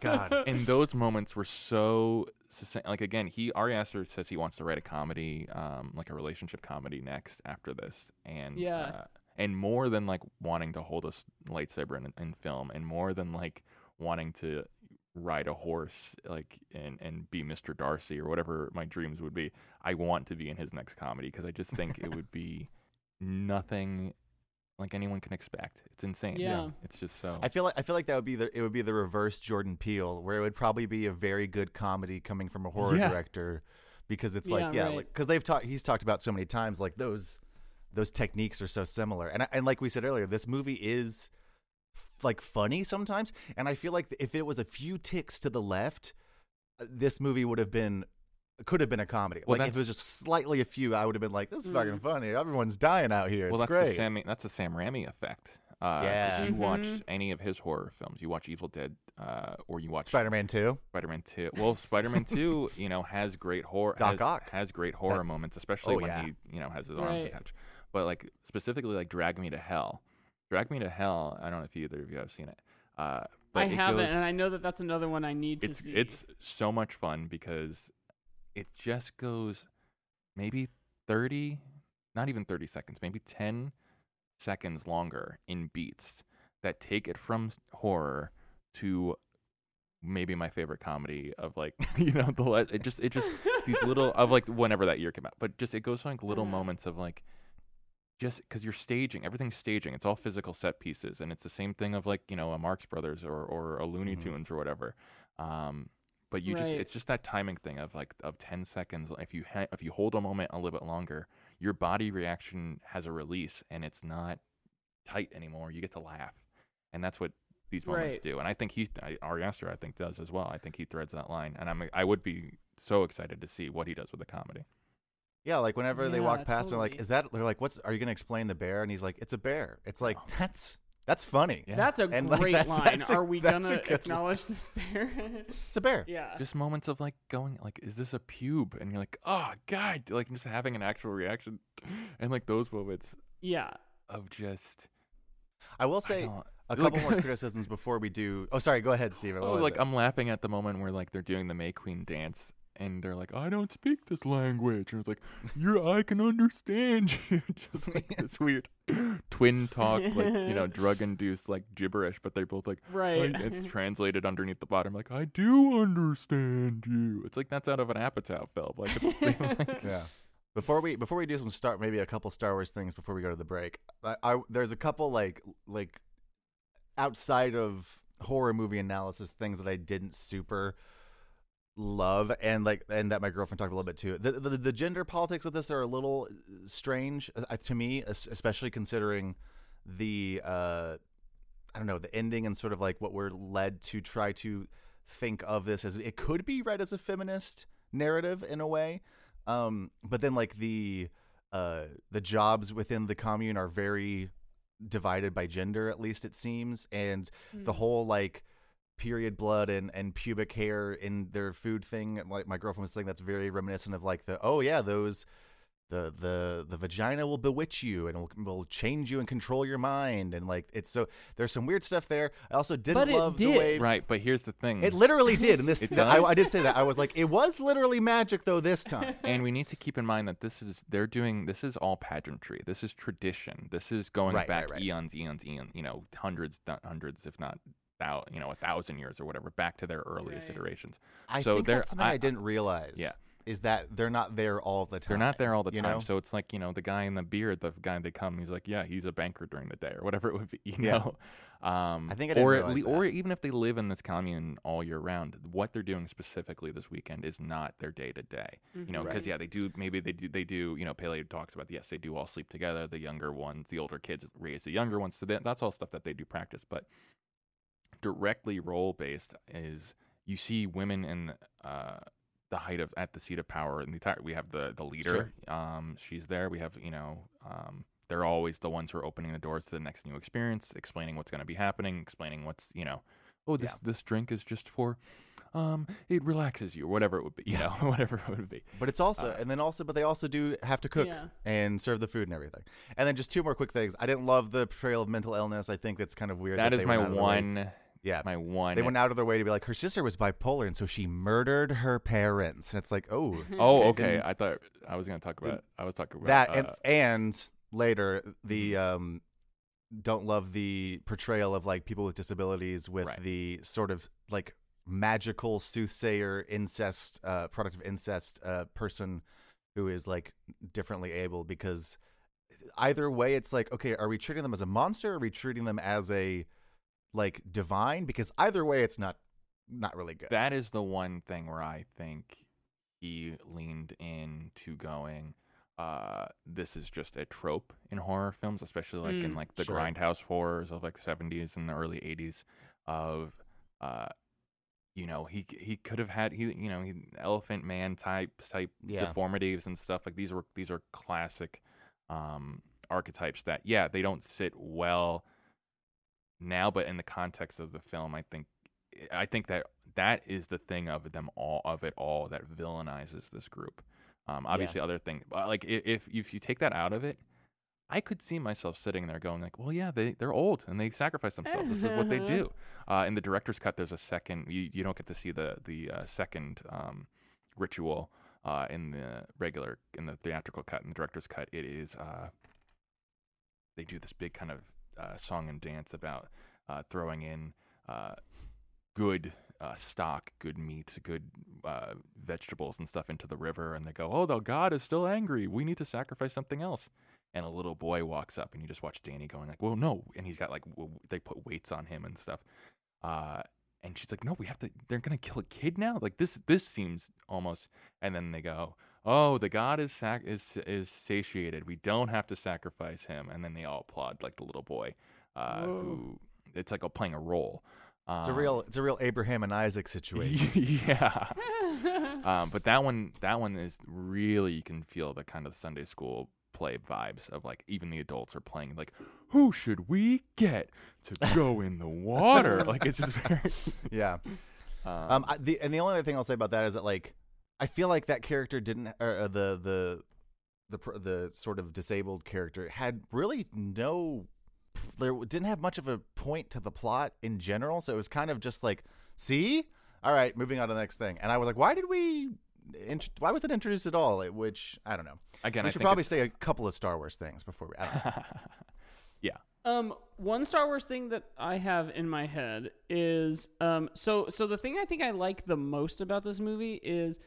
God. and those moments were so. Like again, he Ari Aster says he wants to write a comedy, um, like a relationship comedy next after this, and Yeah. uh, and more than like wanting to hold a lightsaber in, in film, and more than like wanting to ride a horse, like and and be Mr. Darcy or whatever my dreams would be. I want to be in his next comedy because I just think it would be nothing like anyone can expect. It's insane. Yeah. it's just so. I feel like I feel like that would be the it would be the reverse Jordan Peele, where it would probably be a very good comedy coming from a horror Yeah. director, because it's Yeah, like yeah, right. like because they've talked he's talked about so many times like those those techniques are so similar, and and like we said earlier, this movie is f- like funny sometimes, and I feel like if it was a few ticks to the left, uh, this movie would have been could have been a comedy. Well, like if it was just slightly a few, I would have been like, "This is Mm. fucking funny. Everyone's dying out here. well, that's great." the Sam. That's the Sam Raimi effect. Uh, 'cause Yeah. You watch Mhm. any of his horror films. You watch Evil Dead, uh, or you watch Spider-Man Two. Spider-Man Two. Well, Spider-Man Two, you know, has great horror. Doc has, Ock. has great horror That- moments, especially Oh, when yeah. he, you know, has his arms Right. attached. But like specifically, like Drag Me to Hell. Drag Me to Hell. I don't know if either of you have seen it. Uh, but I it haven't, goes- and I know that that's another one I need to see. it's so much fun because it just goes maybe 30 not even 30 seconds maybe 10 seconds longer in beats that take it from horror to maybe my favorite comedy of like you know the le- it just it just these little of like whenever that year came out but just it goes from like little Uh-huh. moments of like just because you're staging everything's staging it's all physical set pieces and it's the same thing of like you know a marx brothers or or a looney Mhm. tunes or whatever um but you just Right. it's just that timing thing of like of 10 seconds if you ha- if you hold a moment a little bit longer your body reaction has a release and it's not tight anymore you get to laugh and that's what these moments Right. do and i think he I- ari aster i think does as well i think he threads that line and i'm i would be so excited to see what he does with the comedy Yeah, like whenever they walk Yeah, past, they're like, "Is that?" They're like, "What's?" Are you gonna explain the bear? And he's like, "It's a bear." It's like Oh. that's that's funny. Yeah. That's a And, like, great that's- line. that's a- Are we gonna a good acknowledge this bear? It's a bear. yeah. just moments of like going like is this a pube and you're like oh god like just having an actual reaction and like those moments Yeah. of just I will say don't- a couple more criticisms before we do. Oh, sorry. Go ahead, Steve. What oh, like it? I'm laughing at the moment where like they're doing the May Queen dance and they're like I don't speak this language and it's like you I can understand you just like this weird twin talk like you know drug induced like gibberish but they're both like Right. I- it's translated underneath the bottom like I do understand you it's like that's out of an Apatow film like it's the same, like, yeah. Before we before we do some start maybe a couple Star Wars things before we go to the break. I, I there's a couple like like outside of horror movie analysis things that I didn't super love and like and that my girlfriend talked a little bit too. The the, the gender politics of this are a little strange uh, to me, especially considering the uh I don't know, the ending and sort of like what we're led to try to think of this as it could be read as a feminist narrative in a way. Um, but then like the uh the jobs within the commune are very divided by gender, at least it seems, and the Mm. whole like period blood and and pubic hair in their food thing. Like my girlfriend was saying, that's very reminiscent of like the oh yeah those. The, the the vagina will bewitch you and will, will change you and control your mind and like it's so there's some weird stuff there. I also didn't But it love the way right but here's the thing it literally did. And this, It I, does? I did say that. I was like, it was literally magic though this time. and we need to keep in mind that this is they're doing this is all pageantry this is tradition this is going Right, back right, right. eons eons eons you know hundreds hundreds if not thou you know a thousand years or whatever back to their earliest Right. iterations I So think that's something I, I- didn't realize. Yeah. is that they're not there all the time. they're not there all the time know? so it's like you know the guy in the beard the guy they come he's like yeah he's a banker during the day or whatever it would be you Yeah. know um I think I didn't or at realize lea- or even if they live in this commune all year round what they're doing specifically this weekend is not their day to day you know because Right. yeah they do maybe they do they do you know Pelle talks about yes they do all sleep together the younger ones the older kids raise the younger ones so that, that's all stuff that they do practice but directly role based is you see women in uh the height of at the seat of power and the entire we have the the leader um she's there we have you know um they're always the ones who are opening the doors to the next new experience, explaining what's going to be happening, explaining what's you know, oh this Yeah. this drink is just for, um, it relaxes you or whatever it would be, you know, whatever it would be. But it's also, Uh, and then also, but they also do have to cook Yeah. and serve the food and everything. And then just two more quick things. I didn't love the portrayal of mental illness. I think that's kind of weird. that is my went out of their way- one, Yeah, my one. they went out of their way to be like her sister was bipolar, and so she murdered her parents. And it's like, oh, oh, Okay. I thought I was going to talk about. I was talking about that uh, and and later the um don't love the portrayal of like people with disabilities with Right. the sort of like magical soothsayer incest uh product of incest uh person who is like differently able because either way it's like okay are we treating them as a monster or are we treating them as a like divine because either way it's not not really good that is the one thing where I think he leaned into going. Uh, this is just a trope in horror films, especially like in Mm, like the sure. grindhouse horrors of like seventies and the early eighties. Of, uh, you know, he he could have had he you know he elephant man type type Yeah. deformities and stuff like these were these are classic um archetypes that yeah they don't sit well now but in the context of the film i think i think that that is the thing of them all of it all that villainizes this group. Um obviously other thing but like if if you take that out of it i could see myself sitting there going like well yeah they they're old and they sacrifice themselves. This is what they do. Uh in the director's cut there's a second you, you don't get to see the the uh, second um ritual uh in the regular in the theatrical cut. In the director's cut it is uh they do this big kind of uh, song and dance about uh, throwing in uh, good uh, stock, good meat, good uh, vegetables and stuff into the river, and they go, "Oh, the god is still angry. We need to sacrifice something else." And a little boy walks up, and you just watch Danny going like, "Well, no," and he's got like they put weights on him and stuff. And she's like, "No, we have to. They're gonna kill a kid now. Like this. This seems almost." And then they go, "Oh, the god is sac- is is satiated. We don't have to sacrifice him." And then they all applaud, like the little boy, uh, Whoa. who it's like a, playing a role. it's a Um, real it's a real abraham and isaac situation yeah. um, but that one, that one is really you can feel the kind of Sunday school play vibes of like even the adults are playing like, who should we get to go in the water? like it's just very. yeah Um, Um, I, the and the only other thing I'll say about that is that like I feel like that character didn't or uh, the the the pr- the sort of disabled character had really no there didn't have much of a point to the plot in general, so it was kind of just like, see, all right, moving on to the next thing, and I was like, why did we? int- Why was it introduced at all? Which I don't know. again, we I should probably say a couple of Star Wars things before we. I don't know. Um, one Star Wars thing that I have in my head is um, so so the thing I think I like the most about this movie is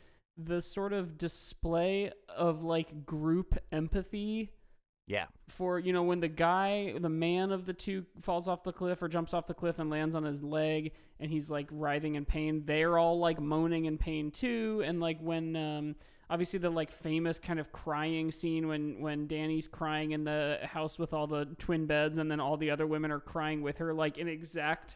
the sort of display of like group empathy yeah, for you know when the guy the man of the two falls off the cliff or jumps off the cliff and lands on his leg and he's like writhing in pain they're all like moaning in pain too. And like when um obviously the like famous kind of crying scene when when Danny's crying in the house with all the twin beds and then all the other women are crying with her like in exact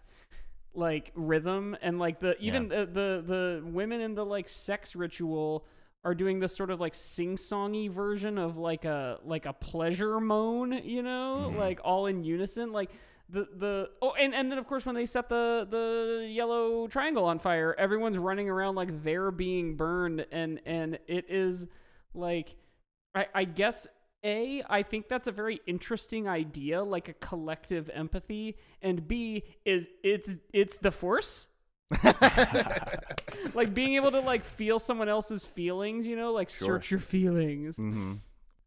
like rhythm and like the even the, the the women in the like sex ritual are doing this sort of like sing-songy version of like a like a pleasure moan, you know, Mhm. like all in unison, like the the oh and and then of course when they set the the yellow triangle on fire, everyone's running around like they're being burned, and and it is like I I guess a, I think that's a very interesting idea, like a collective empathy, and B is it's it's the force. like being able to like feel someone else's feelings, you know, like Sure. search your feelings. hmm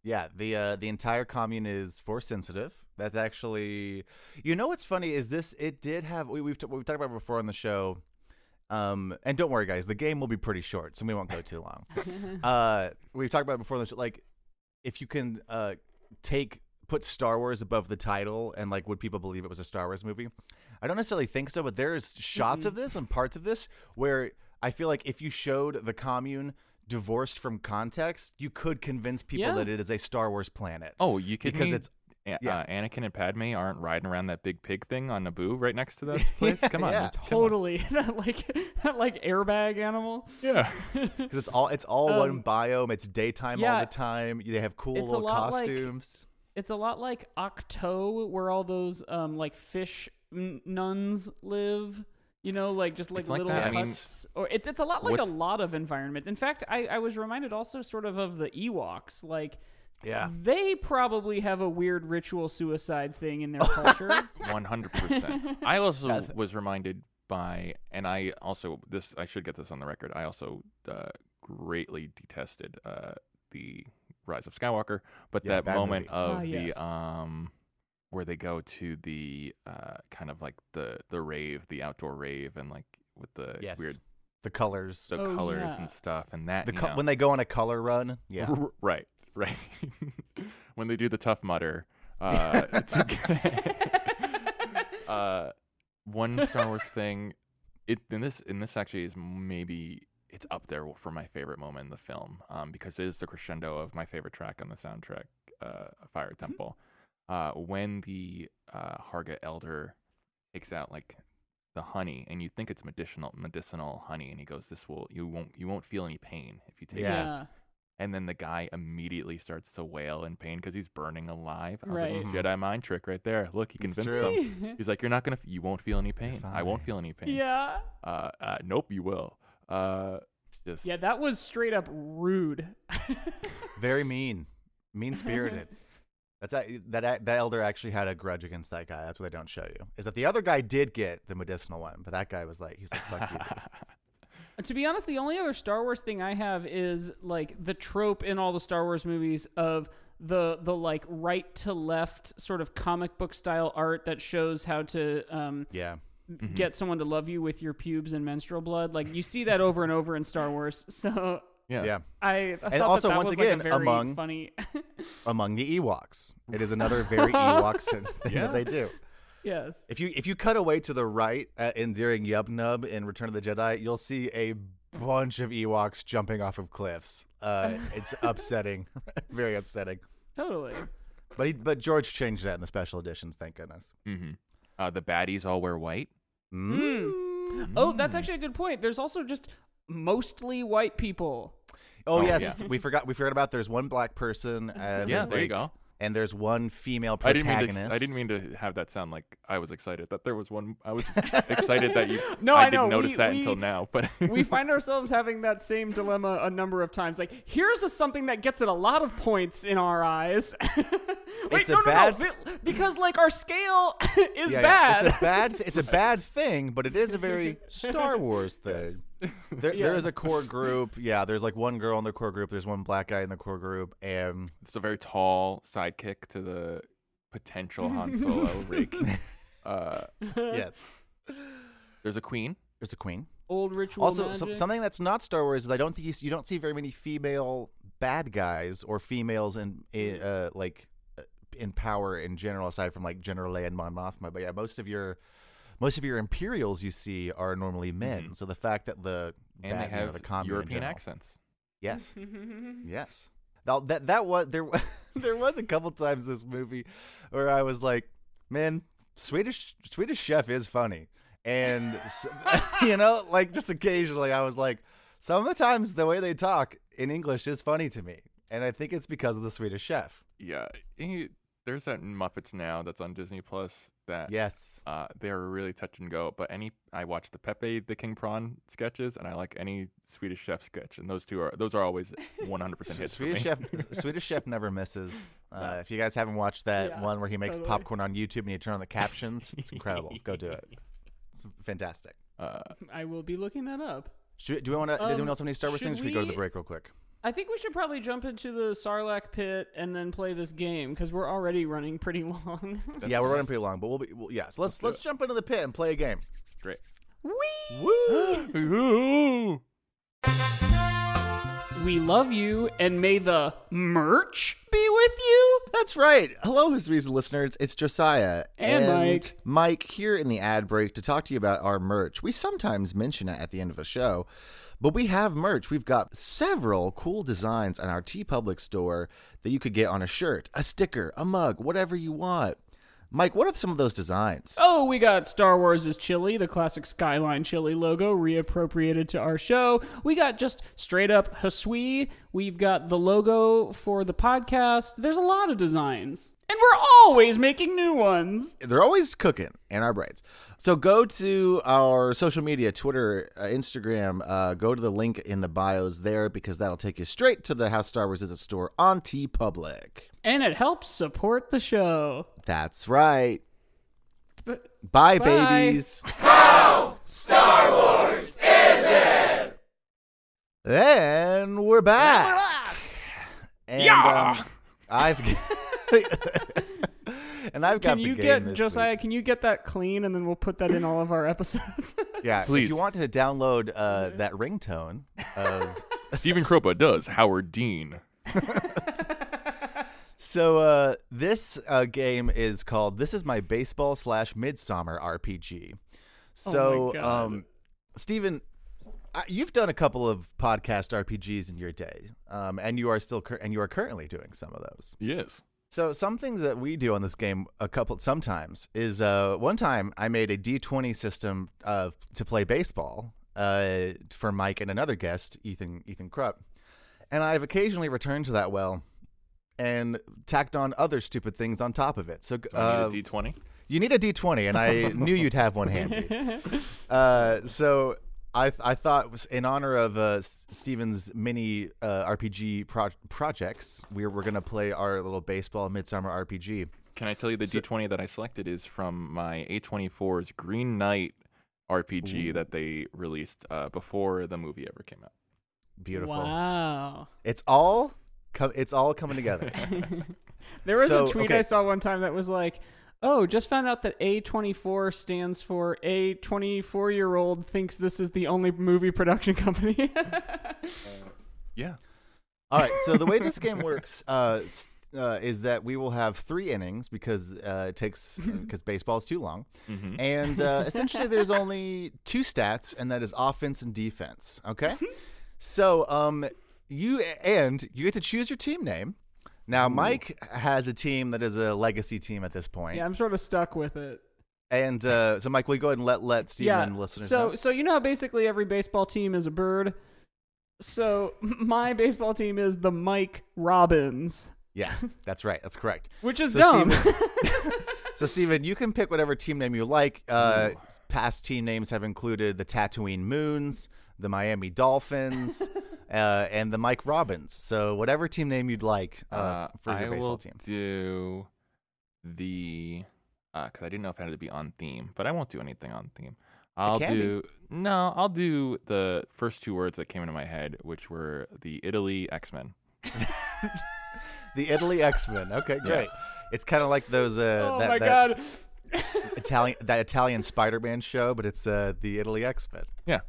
Yeah, the uh, the entire commune is force sensitive. That's actually, you know, what's funny is this. It did have we, we've t- we've talked about it before on the show. Um, and don't worry, guys, the game will be pretty short, so we won't go too long. uh, we've talked about it before on the show. Like, if you can uh take put Star Wars above the title, and like, would people believe it was a Star Wars movie? I don't necessarily think so, but there's shots of this and parts of this where I feel like if you showed the commune divorced from context, you could convince people Yeah. that it is a Star Wars planet. Oh, you could because me? it's A- yeah. uh, Anakin and Padme aren't riding around that big pig thing on Naboo right next to that place. Come on, Yeah. come on. Totally, that like that like airbag animal. Yeah. because it's all it's all one Um, biome. It's daytime all the time. They have cool it's a little lot like- costumes. it's a lot like Ahch-To, where all those um like fish n- nuns live. You know, like just like like little that. I mean, or it's it's a lot like a lot of environments. In fact, I I was reminded also sort of of the Ewoks, like. Yeah. They probably have a weird ritual suicide thing in their culture. One hundred percent. I also was reminded by, and I also this I should get this on the record. I also uh, greatly detested uh, the Rise of Skywalker, but Yeah, that bad moment movie. of Ah, yes. the um where they go to the uh, kind of like the the rave, the outdoor rave, and like with the Yes. weird The colors. the Oh, colors yeah. and stuff, and that The you co- know, when they go on a color run. Yeah. Right, right. when they do the Tough Mudder. Uh, to get- uh, one Star Wars thing. It in this in this actually is maybe it's up there for my favorite moment in the film um, because it is the crescendo of my favorite track on the soundtrack, uh, Fire Temple. Uh, when the uh, Harga Elder takes out like the honey, and you think it's medicinal medicinal honey, and he goes, "This will you won't you won't feel any pain if you take Yes. this." And then the guy immediately starts to wail in pain because he's burning alive. I was Right. like. Jedi mind trick right there. Look, he convinced true. them. He's like, you're not gonna, f- you won't feel any pain. I won't feel any pain. yeah. Uh, uh, nope, you will. Uh, just Yeah, that was straight up rude. Very mean. Mean spirited. That's a, that that elder actually had a grudge against that guy. That's what they don't show you. Is that the other guy did get the medicinal one, but that guy was like, he's like, fuck you. Dude." to be honest, the only other Star Wars thing I have is like the trope in all the Star Wars movies of the the like right to left sort of comic book style art that shows how to um, Yeah. Mm-hmm. get someone to love you with your pubes and menstrual blood. Like you see that over and over in Star Wars. So yeah. Yeah. I, I thought that also, that once was again, like very among- funny. Among the Ewoks. It is another very Ewok thing Yeah. that they do. Yes. If you if you cut away to the right uh, in during Yub Nub in Return of the Jedi, you'll see a bunch of Ewoks jumping off of cliffs. Uh, it's upsetting, very upsetting. Totally. But he, but George changed that in the special editions. Thank goodness. Mm-hmm. Uh, the baddies all wear white. Mm. Oh, that's actually a good point. There's also just mostly white people. Oh, Oh, yes, yeah. we forgot. We forgot about. There's one black person, and Yeah, there's there you go. And there's one female I didn't protagonist. mean to. I didn't mean to have that sound like I was excited that there was one. I was excited that you. No, I, I didn't know, notice we- that we- until now. But we find ourselves having that same dilemma a number of times. Like, here's a, something that gets it a lot of points in our eyes. Wait, It's a no, no, bad- no, because like our scale is Yeah, yeah, bad. It's a bad. It's a bad thing, but it is a very Star Wars thing. There, there is a core group. Yeah, there's like one girl in the core group. There's one black guy in the core group, and it's a very tall sidekick to the potential Han Solo rig. Uh, yes, there's a queen. there's a queen. Old ritual also, magic. some, something that's not Star Wars is I don't think you, you don't see very many female bad guys or females in, in uh, like uh, in power in general, aside from like General Leia and Mon Mothma. But yeah, most of your most of your Imperials you see are normally men. So the fact that the Mm-hmm. And bad, they you know, have the commune European accents. Yes. Yes. Now, that that was there. there was a couple times this movie where I was like, "Man, Swedish Swedish Chef is funny," and s- you know, like just occasionally, I was like, some of the times the way they talk in English is funny to me, and I think it's because of the Swedish Chef. Yeah, he, there's that Muppets now that's on Disney Plus that Yes. uh, they're really touch and go. But any I watch the Pepe the King Prawn sketches, and I like any Swedish Chef sketch, and those two are those are always 100 percent hits for Swedish me. Chef Swedish Chef never misses. Uh, No. If you guys haven't watched that Yeah, one where he makes totally. popcorn on YouTube and you turn on the captions, it's incredible. Go do it. It's fantastic. Uh, I will be looking that up. Should, do we want to? does Um, anyone else have any Star Wars things? Should we go to the break real quick? I think we should probably jump into the Sarlacc pit and then play this game because we're already running pretty long. yeah, we're running pretty long, but we'll be. Well, yeah, so let's do let's jump into the pit and play a game. great. Whee! Woo! We love you, and may the merch be with you. That's right. Hello, Hisweezy listeners. It's Josiah And Mike. Mike here in the ad break to talk to you about our merch. We sometimes mention it at the end of a show, but we have merch. We've got several cool designs on our TeePublic store that you could get on a shirt, a sticker, a mug, whatever you want. Mike, what are some of those designs? Oh, we got Star Wars' chili, the classic Skyline chili logo, reappropriated to our show. We got just straight up Hasui. We've got the logo for the podcast. There's a lot of designs. And we're always making new ones. they're always cooking in our brains. So go to our social media, Twitter, uh, Instagram. Uh, go to the link in the bios there because that'll take you straight to the How Star Wars Is a store on TeePublic. And it helps support the show. That's right. But Bye, Bye. babies. How Star Wars is it? Then we're back. And Yeah. um, I've and I've got can the you game get this Josiah? week. Can you get that clean, and then we'll put that in all of our episodes. Yeah, if Please. you want to download uh, that ringtone of Stephen Kropa does Howard Dean. So uh, this uh, game is called "This Is My Baseball Slash Midsummer RPG." So, God. um, Stephen, I- you've done a couple of podcast RPGs in your day, um, and you are still cur- and you are currently doing some of those. Yes. So some things that we do on this game a couple sometimes is uh, one time I made a D20 system of to play baseball uh, for Mike and another guest, Ethan Ethan Krupp. And I've occasionally returned to that well and tacked on other stupid things on top of it. So Do I uh, need a D20? you need a D20, and I knew you'd have one handy. Uh, so I I thought was in honor of uh, S- Stephen's mini uh, RPG pro- projects, we we're gonna play our little baseball midsummer RPG. Can I tell you the D20 that I selected is from my A24's Green Knight RPG that they released uh, before the movie ever came out. Beautiful. Wow. It's all co- it's all coming together. There was So, a tweet okay. I saw one time that was like, "Oh, just found out that A24 stands for a 24-year-old thinks this is the only movie production company." Yeah. all right. So the way this game works uh, uh, is that we will have three innings because uh, it takes because baseball is too long, Mm-hmm. and uh, essentially there's only two stats, and that is offense and defense. Okay. So um, you and you get to choose your team name. Now Mike has a team that is a legacy team at this point. yeah, I'm sort of stuck with it. And uh, so, Mike, will you go ahead and let let Stephen yeah. and listeners so know? so you know how basically every baseball team is a bird. So my baseball team is the Mike Robbins, Yeah, that's right. That's correct. which is So, dumb. So, Stephen, you can pick whatever team name you like. Uh, past team names have included the Tatooine Moons, the Miami Dolphins, uh, and the Mike Robbins. So, whatever team name you'd like uh, Uh, for your I baseball will team. do the because I didn't know if I had to be on theme, but I won't do anything on theme. I'll can be. do no. I'll do the first two words that came into my head, which were the Italy X Men. The Italy X Men. Okay, Yeah. great. It's kind of like those. Uh, oh that, my god. Italian that Italian Spider Man show, but it's uh, the Italy X Men. Yeah.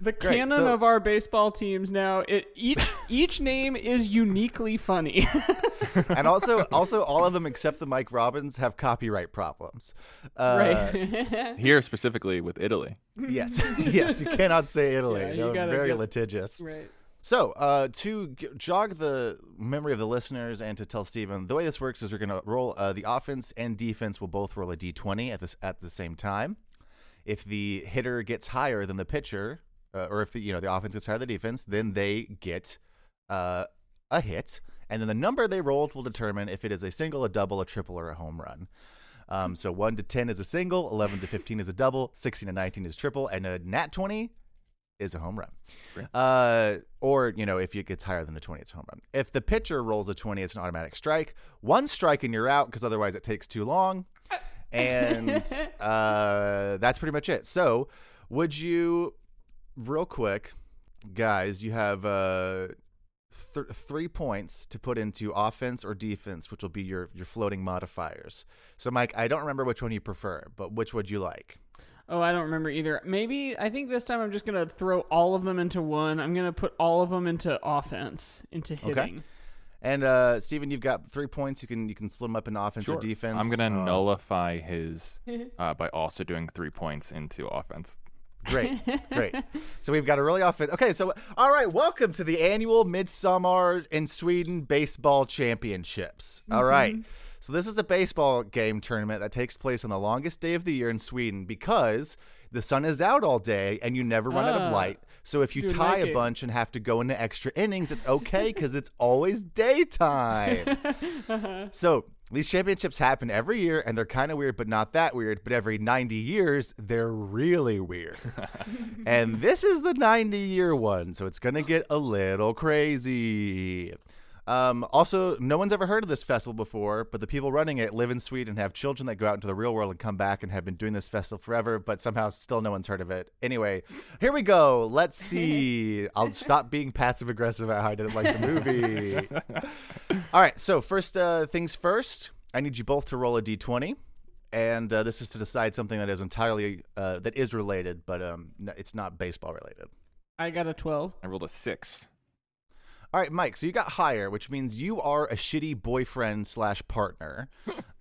The Great, canon so- of our baseball teams now, it each each name is uniquely funny. and also also all of them except the Mike Robbins have copyright problems. Uh, right. Here specifically with Italy. Yes, yes, you cannot say Italy. Yeah, They're very get- litigious. right. So, uh, to g- jog the memory of the listeners and to tell Stephen, the way this works is we're going to roll uh, the offense and defense will both roll a d20 at this at the same time. If the hitter gets higher than the pitcher, uh, or if the you know the offense gets higher than the defense, then they get uh, a hit, and then the number they rolled will determine if it is a single, a double, a triple, or a home run. Um, so one to ten is a single, eleven to fifteen is a double, sixteen to nineteen is triple, and a nat twenty is a home run. Uh, or you know, if it gets higher than a twenty, it's a home run. If the pitcher rolls a twenty, it's an automatic strike. One strike and you're out because otherwise it takes too long. And uh, that's pretty much it. So, would you, real quick, guys? You have uh, th- three points to put into offense or defense, which will be your your floating modifiers. So, Mike, I don't remember which one you prefer, but which would you like? Oh, I don't remember either. Maybe I think this time I'm just gonna throw all of them into one. I'm gonna put all of them into offense, into hitting. Okay. And uh, Stephen, you've got three points. You can you can split them up in offense or defense. I'm gonna Uh, nullify his uh, by also doing three points into offense. Great, great. So we've got a really offense. Okay, so all right, welcome to the annual Midsummer in Sweden Baseball Championships. All right. So this is a baseball game tournament that takes place on the longest day of the year in Sweden because the sun is out all day and you never run out Ah. of light. So if you tie a bunch and have to go into extra innings, it's okay because it's always daytime. so These championships happen every year, and they're kind of weird, but not that weird. But every 90 years, they're really weird. and this is the 90 year one, so it's going to get a little crazy. Um, also, no one's ever heard of this festival before, but the people running it live in Sweden and have children that go out into the real world and come back and have been doing this festival forever, but somehow still no one's heard of it. Anyway, here we go. Let's see. I'll stop being passive aggressive about how I didn't like the movie. All right, so first uh, things first, I need you both to roll a d20. And uh, this is to decide something that is entirely uh, that is related, but um, n- it's not baseball related. I got a 12. I rolled a six. All right, Mike. So you got higher, which means you are a shitty boyfriend slash partner.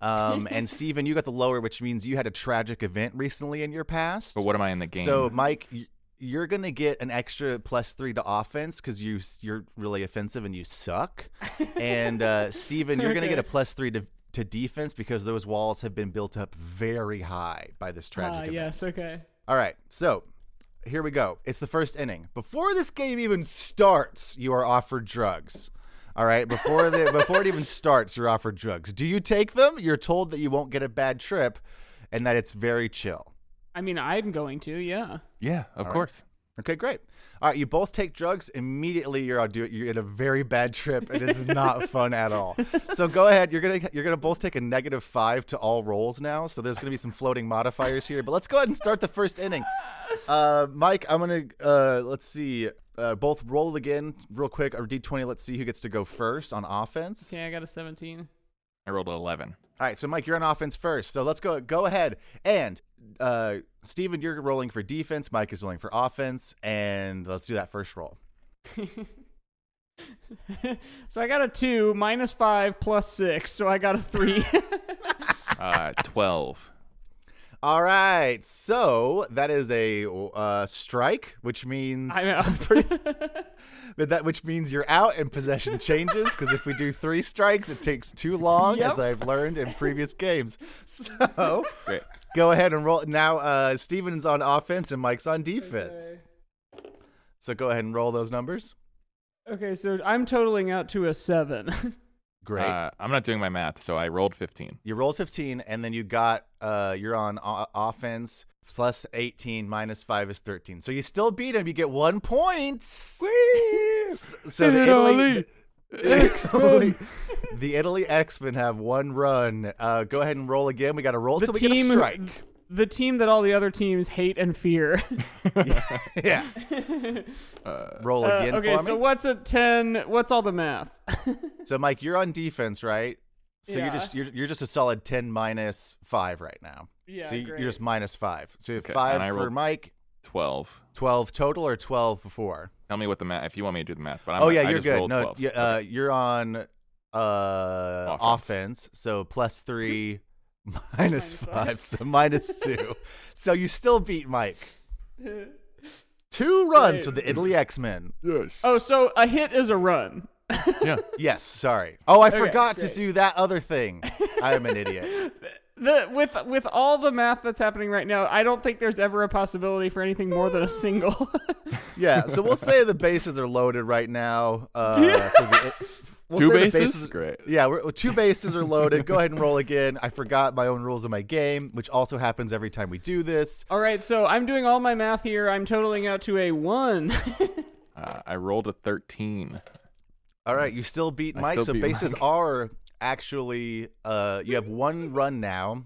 Um, and Stephen, you got the lower, which means you had a tragic event recently in your past. But what am I in the game? So, Mike, you're gonna get an extra plus three to offense because you you're really offensive and you suck. and uh, Stephen, you're gonna get a plus three to to defense because those walls have been built up very high by this tragic Ah, event. yes, okay. All right, so here we go. It's the first inning. Before this game even starts, you are offered drugs. All right, before the before it even starts, you're offered drugs. Do you take them? You're told that you won't get a bad trip, and that it's very chill. I mean, I'm going to, yeah. yeah, of right. course. Okay, great. All right, you both take drugs. Immediately, you're on do You're in a very bad trip, and it's not fun at all. So go ahead. You're gonna you're gonna both take a negative five to all rolls now. So there's gonna be some floating modifiers here. But let's go ahead and start the first inning. Uh, Mike, I'm gonna uh, let's see. Uh, both roll again real quick or d20. Let's see who gets to go first on offense. Okay, I got a 17. I rolled an eleven. All right, so Mike, you're on offense first. So let's go. Go ahead. And uh, Stephen, you're rolling for defense. Mike is rolling for offense. And let's do that first roll. so I got a 2, minus 5, plus 6, so I got a 3. Uh, twelve. All right, so that is a uh, strike, which means I'm out. but that which means you're out and possession changes because if we do three strikes, it takes too long, as I've learned in previous games. So Great. go ahead and roll. Now, uh, Stephen's on offense and Mike's on defense. Okay. So go ahead and roll those numbers. Okay, so I'm totaling out to a 7. Great. Uh, I'm not doing my math, so I rolled fifteen. you rolled 15, and then you got uh, you're on o- offense plus 18 minus 5 is 13. So you still beat him. You get one point. So the Italy, Italy, the Italy X-Men have one run. Uh, go ahead and roll again. We got to roll The till we get a strike. The team that all the other teams hate and fear. yeah. roll Uh, again okay, for so me. what's a 10? What's all the math? So Mike, you're on defense, right? So you're just you're, you're just a solid 10 minus 5 right now. yeah, so you- great. you're just minus 5. So you have Okay, 5 and I for Mike, Twelve. 12 total or 12 for? Tell me what the math. If you want me to do the math, but I'm oh not- yeah, I you're good. No, you, uh, you're on uh, offense. Offense. so plus three, minus Minus five, five. so minus two. so you still beat Mike. Two runs Great. for the Italy X Men. Yes. Oh, so a hit is a run. yeah. Yes, sorry. Oh, I Okay, forgot to do that other thing. I am an idiot. The with with all the math that's happening right now, I don't think there's ever a possibility for anything more than a single. Yeah, so we'll say the bases are loaded right now. Uh, for the, we'll Two say the bases? Great. Yeah, we're, two bases are loaded. Go ahead and roll again. I forgot my own rules of my game, which also happens every time we do this. all right, so I'm doing all my math here. I'm totaling out to a one. Uh, I rolled a thirteen. All right, you still beat I Mike. still so beat bases Mike. are actually uh, you have one run now,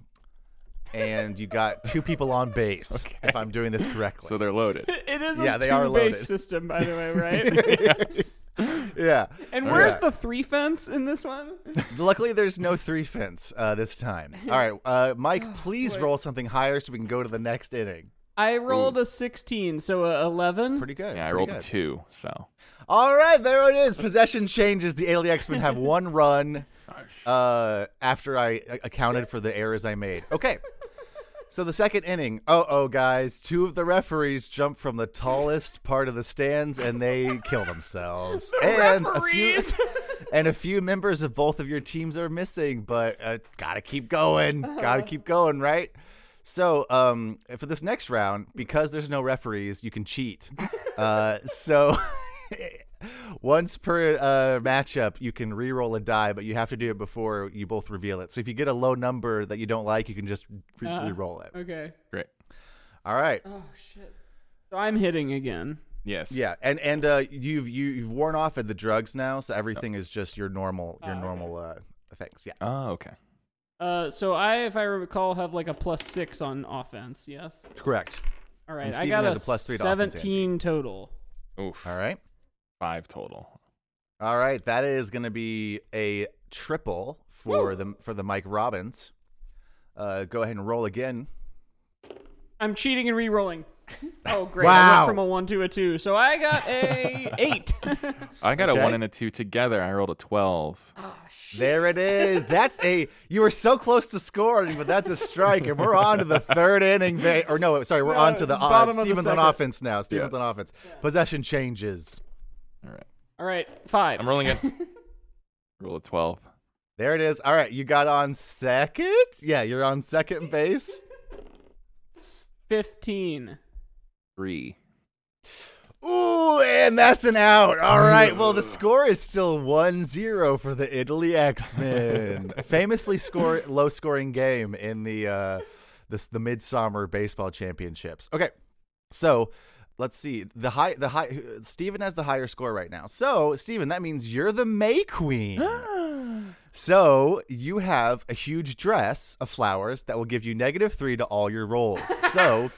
and you got two people on base. If I'm doing this correctly. So they're loaded. it is a Yeah, they are two-base loaded. system, by the way, right? yeah. and All where's right. the three fence in this one? Luckily, there's no three fence uh, this time. All right, uh, Mike, please roll something higher so we can go to the next inning. I rolled a 16, so a 11. Pretty good. Yeah, I pretty rolled good. a two. So All right, there it is. Possession changes. The Alien X Men have one run uh, after I uh, accounted for the errors I made. Okay. So the second inning, oh oh guys, two of the referees jump from the tallest part of the stands and they kill themselves. The and a few and a few members of both of your teams are missing, but uh, gotta keep going. Gotta keep going, right? So, um, for this next round, because there's no referees, you can cheat. Uh, so, Once per uh, matchup, you can re-roll a die, but you have to do it before you both reveal it. So if you get a low number that you don't like, you can just re- Uh. re-roll it. Okay. Great. All right. Oh shit. So I'm hitting again. Yes. Yeah, and and uh, you've you, you've worn off of the drugs now, so everything is just your normal your Oh, okay. normal uh, things. Yeah. Oh, okay. Uh, so I, if I recall, have like a plus six on offense. Yes. Correct. All right. I got a, a plus three to offense, seventeen total. Oof. All right. Five total. All right. That is going to be a triple for Woo. the for the Mike Robbins. Uh, go ahead and roll again. I'm cheating and re-rolling. Oh great! I Wow. went from a one to a two, so I got a eight. I got Okay. a one and a two together. I rolled a twelve. oh There it is. That's a. You were so close to scoring, but that's a strike, and we're on to the third inning. Ba- or no, sorry, we're No, on to the. Uh, bottom the Stevens on offense now. Stevens Yes. on offense. Possession changes. All right. All right, five. I'm rolling it. Roll a twelve. There it is. All right, you got on second. Yeah, you're on second base. Fifteen. Three. Ooh, and that's an out. All right. Well, the score is still 1-0 for the Italy X-Men. Famously score low scoring game in the uh this the Midsommar Baseball Championships. Okay. So, let's see. The high the high Steven has the higher score right now. So, Steven, that means you're the May Queen. So you have a huge dress of flowers that will give you negative three to all your rolls. So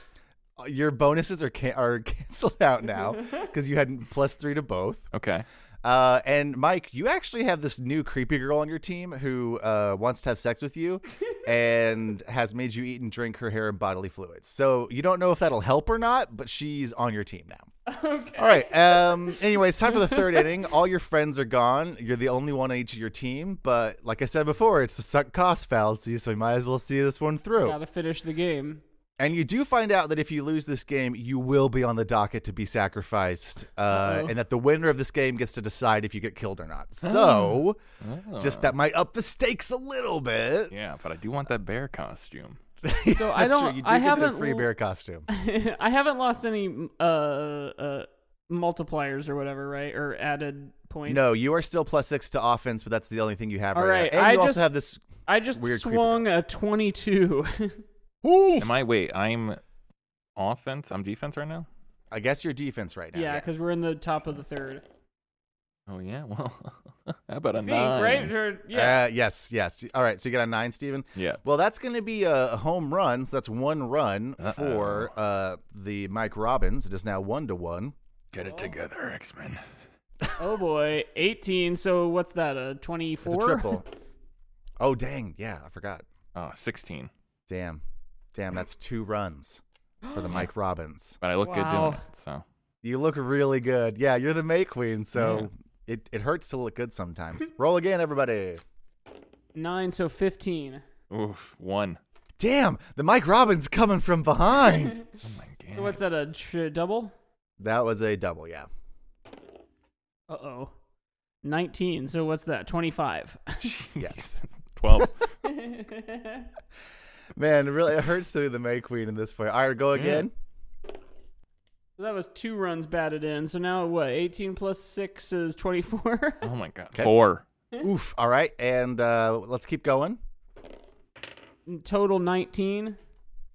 uh, your bonuses are can- are canceled out now because you had plus three to both. Okay. Uh, and Mike, you actually have this new creepy girl on your team who uh, wants to have sex with you and has made you eat and drink her hair and bodily fluids. So you don't know if that'll help or not, but she's on your team now. Okay. All right. Um. Anyways, time for the third inning. All your friends are gone. You're the only one on each of your team. But like I said before, it's the sunk cost fallacy, so we might as well see this one through. Got to finish the game. And you do find out that if you lose this game, you will be on the docket to be sacrificed, uh, and that the winner of this game gets to decide if you get killed or not. So, just Oh. that might up the stakes a little bit. Yeah, but I do want that bear costume. So I don't- True. You do I get haven't a free bear costume. I haven't lost any uh uh multipliers or whatever, right? Or added points. No, you are still plus six to offense, but that's the only thing you have All right, right, now. And I you just- also have this. I just Weird swung a twenty-two. Am I? Wait, I'm offense. I'm defense right now. I guess you're defense right now. yeah, because yes. we're in the top of the third. Oh yeah. Well, how about a Think, nine? right? Or- yeah. Uh, yes, yes. All right, so you got a nine, Steven. Yeah. Well, that's going to be a a home run. So that's one run Uh-oh. for uh, the Mike Robbins. It is now one to one. Get it together, X Men. oh boy, eighteen. So what's that? A twenty-four? a triple. oh dang! Yeah, I forgot. Oh, 16. Damn, damn. That's two runs for the Mike Robbins. But I look good doing it. So You look really good. Yeah, you're the May Queen, so Yeah. it, it hurts to look good sometimes. Roll again, everybody. Nine. So fifteen. oof, one. Damn, the Mike Robbins coming from behind. Oh my god. What's that? A tr- double? that was a double. Yeah. Uh oh. Nineteen. So what's that? Twenty-five. Yes. Twelve. Man, it really it hurts to be the May Queen in this point. All right, go Yeah. again. So that was two runs batted in. So now what? 18 plus 6 is 24. oh my god. 'Kay. Four. Oof. All right, and uh, let's keep going. Total 19.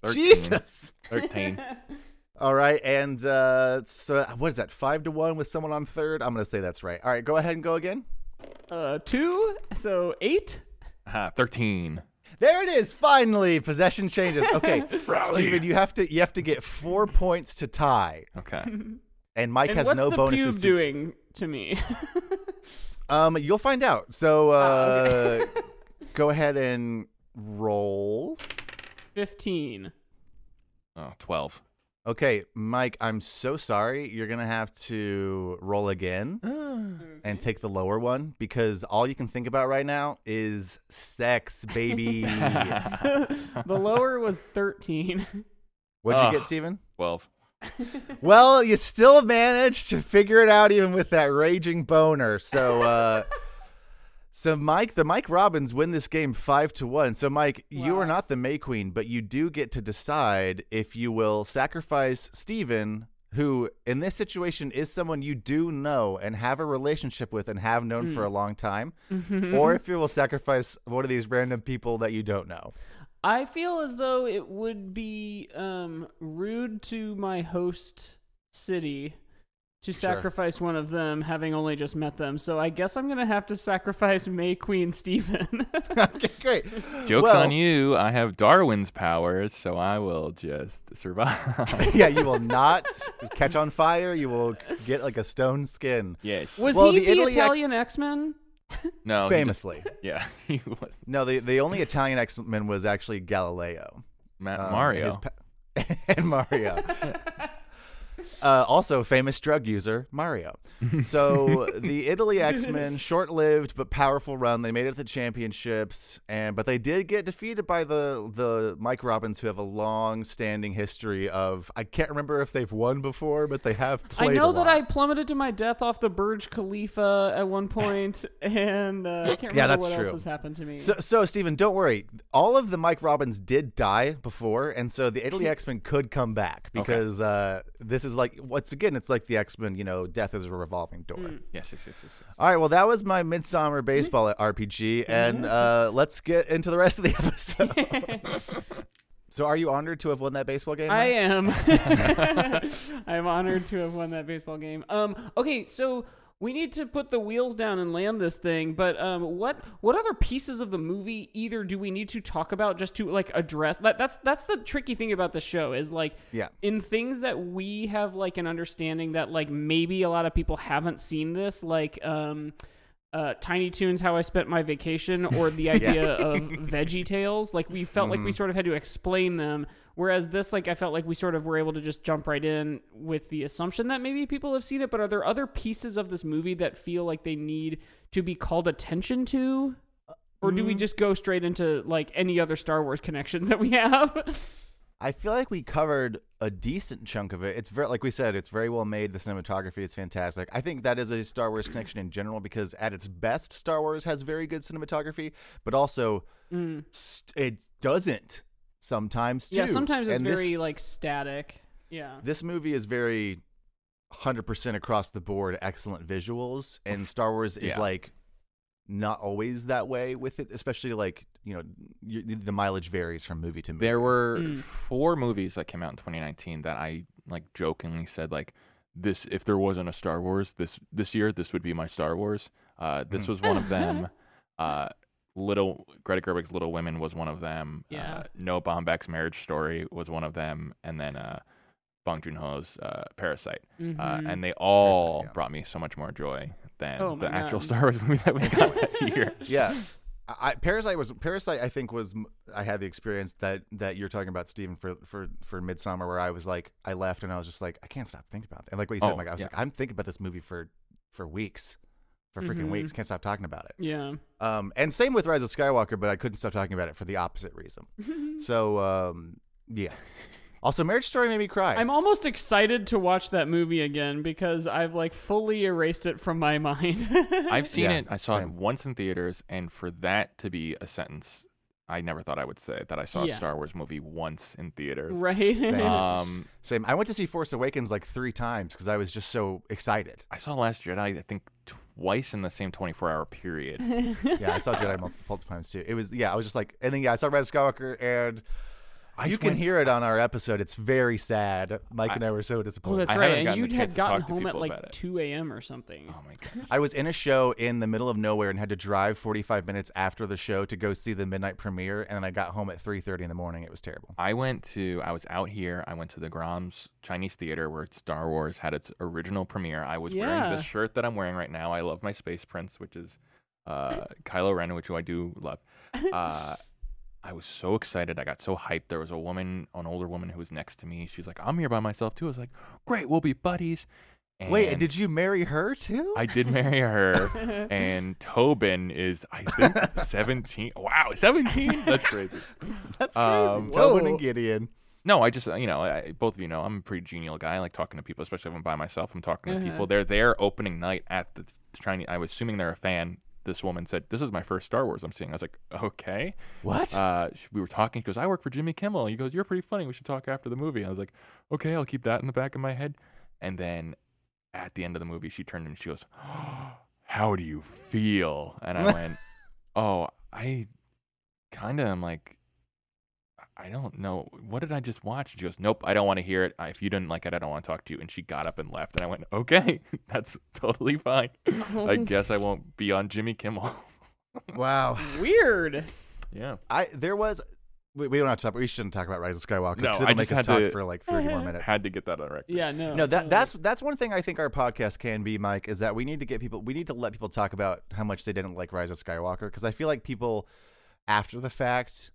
13. Jesus. Thirteen. All right, and uh, so what is that? Five to one with someone on third. I'm gonna say that's right. All right, go ahead and go again. Uh, 2. So 8. Aha, Thirteen. There it is. Finally, possession changes. Okay, Rally. Steven, you have to you have to get four points to tie, Okay. and Mike And has what's no the bonuses. pube to- doing to me? Um, you'll find out. So, uh, Ah, okay. go ahead and roll. 15. Oh, 12. Okay, Mike, I'm so sorry. You're gonna have to roll again and take the lower one because all you can think about right now is sex, baby. the lower was 13. What'd you get, Steven? 12. Well, you still managed to figure it out even with that raging boner. So, uh, so Mike, the Mike Robbins win this game five to one. So, Mike, you are not the May Queen, but you do get to decide if you will sacrifice Steven who in this situation is someone you do know and have a relationship with and have known for a long time, or if you will sacrifice one of these random people that you don't know. I feel as though it would be um, rude to my host city to Sure. sacrifice one of them, having only just met them. So I guess I'm gonna have to sacrifice May Queen Stephen. okay, great. Joke's Well- on you. I have Darwin's powers, so I will just survive. yeah, you will not catch on fire. You will get like a stone skin. yes. Was Well, he the the, Italian X Men? no. he just- Famously. yeah. He was No, the the only Italian X Men was actually Galileo. Ma- Um, Mario. pa- and Mario. Uh, also, famous drug user Mario. So the Italy X Men, short-lived but powerful run. They made it to the championships, and but they did get defeated by the the Mike Robbins, who have a long-standing history of. I can't remember if they've won before, but they have played. I know a that lot. I plummeted to my death off the Burj Khalifa at one point, and uh, I can't remember Yeah, that's what else has happened to me. So, so Stephen, don't worry. All of the Mike Robbins did die before, and so the Italy X Men could come back because uh, this is like once again, it's like the X Men. You know, death is a revolving door. Mm. yes, yes, yes, yes, yes. All right, well, that was my Midsommar Baseball RPG, and uh, let's get into the rest of the episode. so, are you honored to have won that baseball game? I Matt? am. I'm honored to have won that baseball game. Um, okay, so we need to put the wheels down and land this thing. But um, what what other pieces of the movie either do we need to talk about just to like address that? That's that's the tricky thing about the show is like Yeah. in things that we have like an understanding that like maybe a lot of people haven't seen this like um. Uh, Tiny Toons, How I Spent My Vacation, or the idea Yes. of Veggie Tales. Like we felt like we sort of had to explain them, whereas this, like I felt like we sort of were able to just jump right in with the assumption that maybe people have seen it. But are there other pieces of this movie that feel like they need to be called attention to, or do we just go straight into like any other Star Wars connections that we have? I feel like we covered a decent chunk of it. It's very, like we said, it's very well made. The cinematography, is fantastic. I think that is a Star Wars connection in general because at its best, Star Wars has very good cinematography, but also Mm. st- it doesn't sometimes too. Yeah, sometimes it's And this- very like static. Yeah. This movie is very 100% across the board excellent visuals and Star Wars is Yeah. like not always that way with it, especially like, you know, y the mileage varies from movie to movie. There were Mm. four movies that came out in 2019 that I like jokingly said like this if there wasn't a Star Wars this this year this would be my Star Wars. Uh, this Mm. was one of them. uh, Little Greta Gerwig's Little Women was one of them. Yeah. Uh, Noah Baumbach's Marriage Story was one of them, and then uh, Bong Joon Ho's uh, Parasite. Uh, Mhm. and they all yeah. brought me so much more joy than Oh the actual God. Star Wars movie that we got that year. yeah. I, I- Parasite was Parasite. I think was I had the experience that that you're talking about, Stephen, for for for Midsommar, where I was like, I left and I was just like, I can't stop thinking about it. And like what you said, Oh, like I was yeah. like, I'm thinking about this movie for for weeks, for freaking Mhm. weeks. Can't stop talking about it. yeah. Um, and same with Rise of Skywalker, but I couldn't stop talking about it for the opposite reason. so um, yeah. Also, Marriage Story made me cry. I'm almost excited to watch that movie again because I've like fully erased it from my mind. I've seen Yeah, it. I saw same. it once in theaters, and for that to be a sentence, I never thought I would say that I saw Yeah. a Star Wars movie once in theaters. right. Same. Um, Same. I went to see Force Awakens like three times because I was just so excited. I saw Last Jedi. I think twice in the same 24-hour period. Yeah, I saw Jedi multiple, multiple times too. It was yeah, I was just like, and then yeah, I saw Rise of Skywalker, and I you can went- hear it on our episode. It's very sad. Mike I- and I were so Oh, disappointed. that's right. haven't And you the had gotten home at like 2 a.m. or something. Oh my god! I was in a show in the middle of nowhere and had to drive 45 minutes after the show to go see the midnight premiere, and then I got home at 3:30 in the morning. It was terrible. I went to. I was out here. I went to the Grauman's Chinese Theater where Star Wars had its original premiere. I was wearing Yeah. this shirt that I'm wearing right now. I love my Space Prince, which is uh, Kylo Ren, which I do love. Uh, I was so excited. I got so hyped. There was a woman, an older woman, who was next to me. She's like, "I'm here by myself too." I was like, "Great, we'll be buddies." Wait, did you marry her too? I did marry her, and Tobin is, I think, 17. Wow, 17? That's crazy. That's crazy. um, Tobin and Gideon. No, I just, you know, I, both of you know, I'm a pretty genial guy. I like talking to people, especially if I'm by myself. I'm talking to Uh-huh. people. They're there opening night at the Chinese. I was assuming they're a fan. This woman said, "This is my first Star Wars I'm seeing." I was like, "Okay." What? Uh, we were talking. He goes, "I work for Jimmy Kimmel." He goes, "You're pretty funny. We should talk after the movie." I was like, "Okay, I'll keep that in the back of my head." And then at the end of the movie, she turned and she goes, "How do you feel?" And I went, "Oh, I kind of am like." I don't know. What did I just watch? She goes, Nope, I don't want to hear it. If you didn't like it, I don't want to talk to you. And she got up and left. And I went, Okay, that's totally fine. I guess I won't be on Jimmy Kimmel. Wow. Weird. yeah. I there was. We, we don't have to talk. We shouldn't talk about Rise of Skywalker No, I it'll just make us had talk to- for like thirty more minutes. Had to get that on record. Yeah, no. No, that that's that's one thing I think our podcast can be, Mike, is that we need to get people we need to let people talk about how much they didn't like Rise of Skywalker because I feel like people after the fact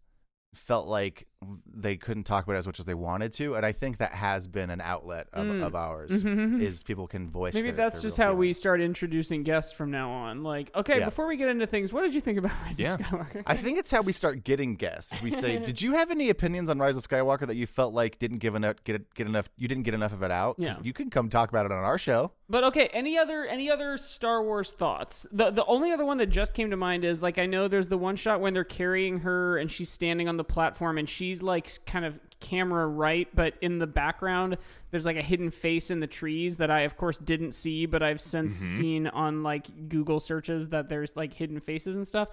felt like they couldn't talk about it as much as they wanted to, and I think that has been an outlet of, Mm. of ours Mhm. is people can voice. Maybe their- that's their just how we start introducing guests from now on. Like, okay, Yeah. before we get into things, what did you think about Rise Yeah. of Skywalker? I think it's how we start getting guests. We say, "Did you have any opinions on Rise of Skywalker that you felt like didn't give enough get get enough? You didn't get enough of it out? Yeah. you can come talk about it on our show. But okay, any other any other Star Wars thoughts? The the only other one that just came to mind is like I know there's the one shot when they're carrying her and she's standing on the platform and she's like kind of camera right, but in the background there's like a hidden face in the trees that I of course didn't see, but I've since mm-hmm. seen on like Google searches that there's like hidden faces and stuff.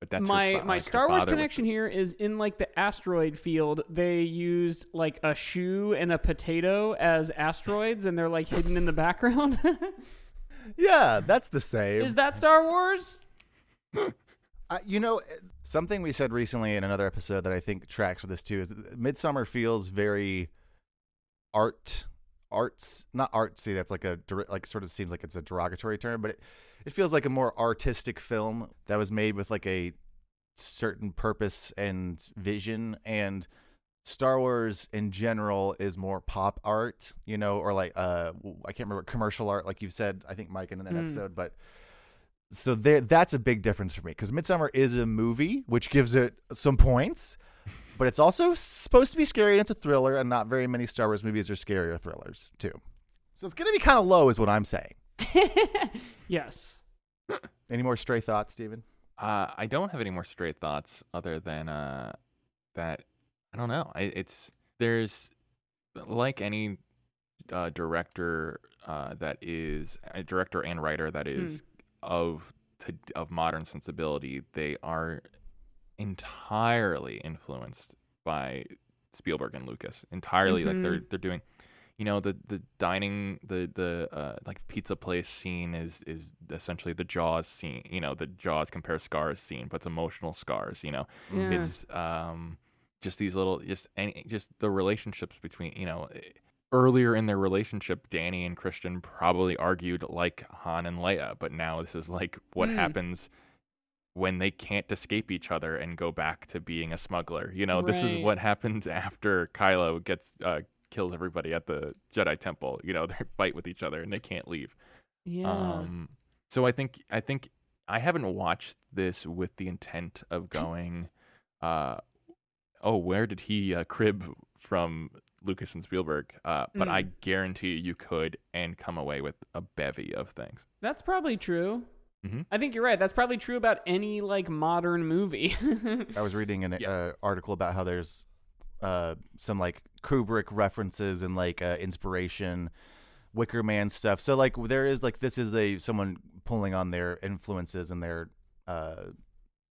But that's my fa- my like Star Wars connection here is in like the asteroid field. They used like a shoe and a potato as asteroids, and they're like hidden in the background. Yeah, that's the same. is that Star Wars? Uh, you know, uh, something we said recently in another episode that I think tracks with this too is Midsommar feels very art, arts, not artsy. That's like a like sort of seems like it's a derogatory term, but it, it feels like a more artistic film that was made with like a certain purpose and vision. And Star Wars in general is more pop art, you know, or like uh, I can't remember commercial art, like you've said. I think Mike in an Mm. episode, but so there that's a big difference for me because midsommar is a movie which gives it some points but it's also supposed to be scary and it's a thriller and not very many star wars movies are scary or thrillers too so it's going to be kind of low is what i'm saying yes. any more stray thoughts steven Uh, I don't have any more stray thoughts other than uh, that. I don't know. I, it's there's like any uh, director uh, that is a director and writer that is of to, of modern sensibility. They are entirely influenced by Spielberg and Lucas. Entirely, like they're they're doing. You know the the dining the the uh, like pizza place scene is is essentially the Jaws scene. You know the Jaws compare scars scene, but it's emotional scars. You know Yeah. it's um just these little just any just the relationships between you know eh, earlier in their relationship dani and christian probably argued like han and leia but now this is like what Mm. happens when they can't escape each other and go back to being a smuggler you know this is what happens after kylo gets uh kills everybody at the jedi temple you know they fight with each other and they can't leave yeah. um, so I think I think I haven't watched this with the intent of going, uh, oh, where did he uh, crib from Lucas and Spielberg? Uh, but I guarantee you could and come away with a bevy of things. That's probably true. Mhm. I think you're right. That's probably true about any like modern movie. i was reading an Yeah. uh, article about how there's uh, some like kubrick references and like uh, inspiration wicker man stuff so like there is like this is a someone pulling on their influences and their uh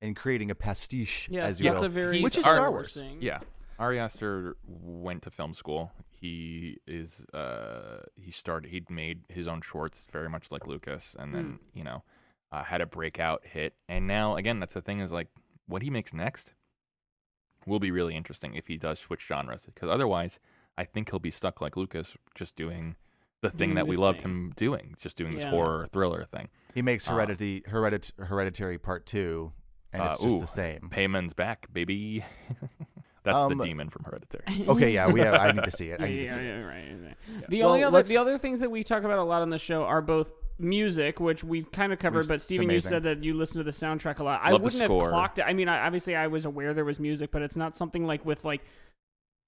and creating a pastiche yes, as you that's will a very Which is Star Star Wars Wars. thing. Yeah. Ari Aster went to film school. He is uh he started he'd made his own shorts very much like Lucas and then, you know, uh, had a breakout hit. And now again that's the thing is like what he makes next will be really interesting if he does switch genres because otherwise I think he'll be stuck like Lucas just doing the thing Doing that we loved thing. him doing, just doing this horror thriller thing. He makes Uh, Heredity, Heredit, Hereditary Part Two, and it's Uh, just ooh. the same. Paimon's back, baby. That's Um, the demon from Hereditary. Okay, yeah, we have, I need to see it. Yeah, I need yeah, to see yeah, it. right, right. The Well, only other let's- the other things that we talk about a lot on the show are both music, which we've kind of covered, We've- but it's Steven, you said that you listen to the soundtrack a lot. I Love the wouldn't have score. clocked it. I mean, I, obviously, I was aware there was music, but it's not something like with like,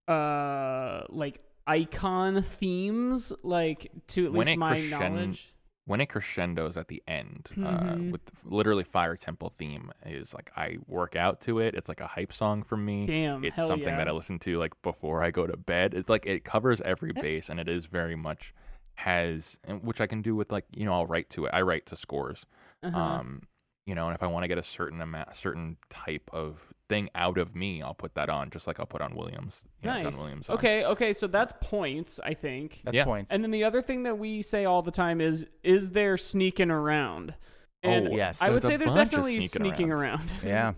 uh, like icon themes, like to at When least it my crescend- knowledge. When it crescendos at the end uh, Mhm. with literally fire temple theme is like i work out to it it's like a hype song for me Damn, it's something yeah. that i listen to like before i go to bed it's like it covers every base and it is very much has, which I can do with like you know I'll write to it. I write to scores. Uh-huh. Um, you know, and if I want to get a certain amount, a certain type of thing out of me, I'll put that on, just like I'll put on Williams. You know, nice. John Williams. on. Okay, okay, so that's points, I think. That's Yeah. points. And then the other thing that we say all the time is, is there sneaking around? Oh, and Oh, Yes. I would say there's bunch definitely sneaking sneaking around. around. yeah.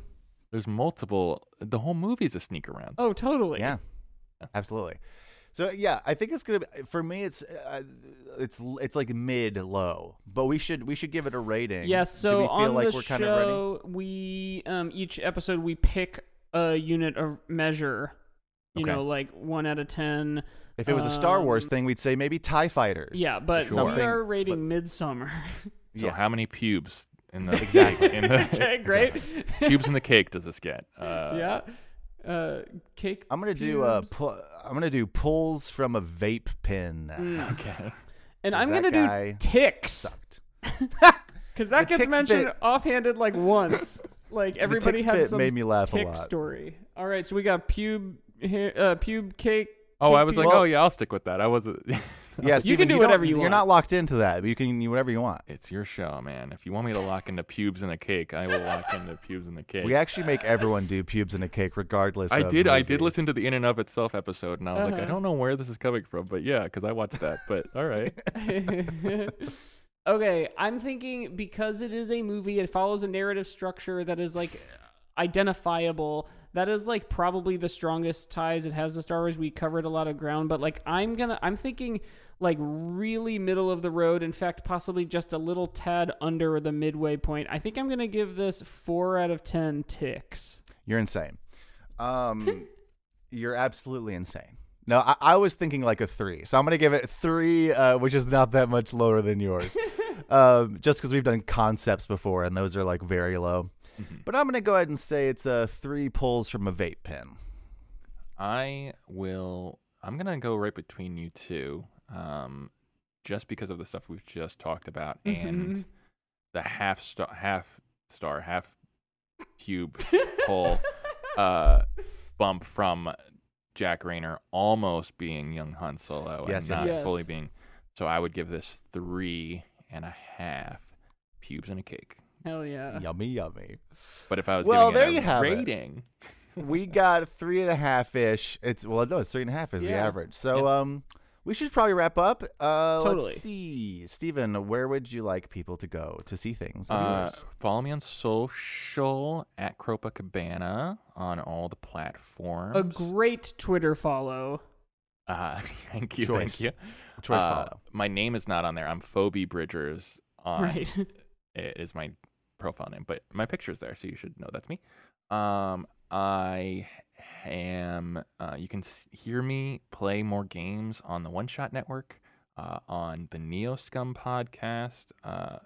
There's multiple. The whole movie's a sneak around. oh, totally. Yeah, absolutely. So yeah, I think it's gonna be for me. It's uh, it's it's like mid low, but we should we should give it a rating. Yes. So Do we feel on like the we're kind of ready? show, we um each episode we pick a unit of measure. You Okay. know, like one out of ten. If it was a Star Wars um, thing, we'd say maybe Tie Fighters. Yeah, but Sure. we are rating Midsommar. So yeah. how many pubes in the Exactly. in the okay, great. pubes in the cake does this get? Uh, yeah. Uh, cake. I'm gonna do uh, pu- I'm gonna do pulls from a vape pin. Mm. Okay. And 'Cause I'm gonna do ticks because that The gets mentioned bit- offhanded like once. Like everybody ticks had some made me laugh a tick lot. story. All right, so we got pube, uh, pube cake. Oh, cake I was like, oh yeah, I'll stick with that. I wasn't. Yeah, You can do don't- whatever you want. You're not locked into that. But you can do whatever you want. It's your show, man. If you want me to lock into pubes in a cake, I will lock into pubes in the cake. We actually make everyone do pubes in a cake, regardless. I of did. I did listen to the In and of Itself episode, and I was like, I Uh-huh. don't know where this is coming from, but yeah, because I watched that. But all right. okay, I'm thinking because it is a movie, it follows a narrative structure that is like identifiable. That is like probably the strongest ties it has to Star Wars. We covered a lot of ground, but like I'm gonna, I'm thinking like really middle of the road. In fact, possibly just a little tad under the midway point. I think I'm gonna give this four out of ten ticks. You're insane. Um, you're absolutely insane. No, I, I was thinking like a three, so I'm gonna give it three, uh, which is not that much lower than yours. um, just because we've done concepts before, and those are like very low. Mhm. But I'm gonna go ahead and say it's a three pulls from a vape pen. I will. I'm gonna go right between you two, um, just because of the stuff we've just talked about and Mhm. the half star, half star, half cube pull uh, bump from Jack Reynor almost being young Han Solo Yes, yes, and not yes. fully being. So I would give this three and a half pubes and a cake. Hell yeah. Yummy, yummy. But if I was Well, there a you have it. rating, we got three and a half ish. It's well, no, it's three and a half is the average. So um, we should probably wrap up. Uh, Totally. let's see, Steven, where would you like people to go to see things? Uh, follow me on social at KropaCabana on all the platforms. A great Twitter follow. Uh, thank you, Choice. thank you. Choice Uh, follow. My name is not on there. I'm Phoebe Bridgers. On, Right. It is my profile name, but my picture's there, so you should know that's me. Um, I am. Uh, you can hear me play more games on the One Shot Network, uh, on the Neo Scum podcast, uh,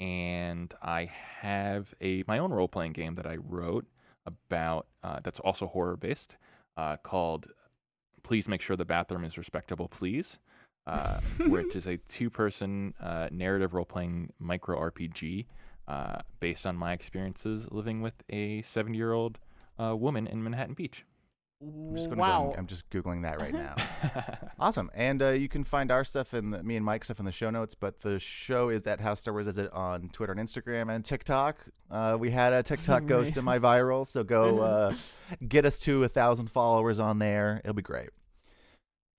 and I have a my own role playing game that I wrote about uh, that's also horror based, uh, called "Please Make Sure the Bathroom Is Respectable, Please." uh, which is a two-person uh, narrative role-playing micro RPG uh, based on my experiences living with a 70-year-old uh, woman in Manhattan Beach. I'm just gonna wow. go and, I'm just googling that right now. awesome, and uh, you can find our stuff in the, me and Mike stuff in the show notes. But the show is at How Star Wars is it on Twitter and Instagram and TikTok. Uh, we had a TikTok go semi-viral, so go uh, get us to a thousand followers on there. It'll be great.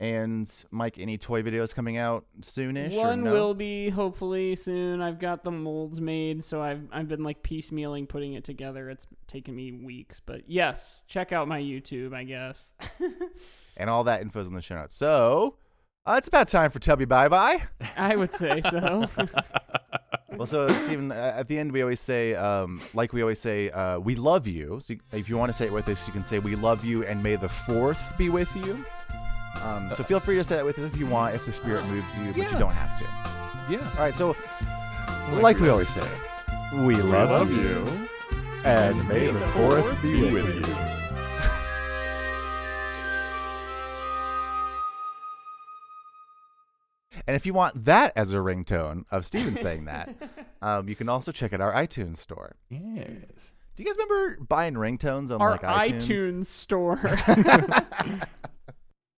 And Mike, any toy videos coming out soonish? or One no? will be hopefully soon. I've got the molds made, so I've I've been like piecemealing putting it together. It's taken me weeks, but yes, check out my YouTube, I guess. and all that info's in the show notes. So uh, it's about time for Tubby Bye Bye. I would say so. Well, so Stephen, at the end we always say, um, like we always say, uh, we love you. So if you want to say it with us, you can say we love you and may the fourth be with you. Um, so feel free to say that with us if you want, if the spirit moves you, but Yeah. you don't have to. yeah. All right, so like we always say, we love, love you, you, and may the fourth be with you. And if you want that as a ringtone of Steven saying that, um, you can also check out our iTunes store. Yes. Do you guys remember buying ringtones on Our like iTunes? iTunes store.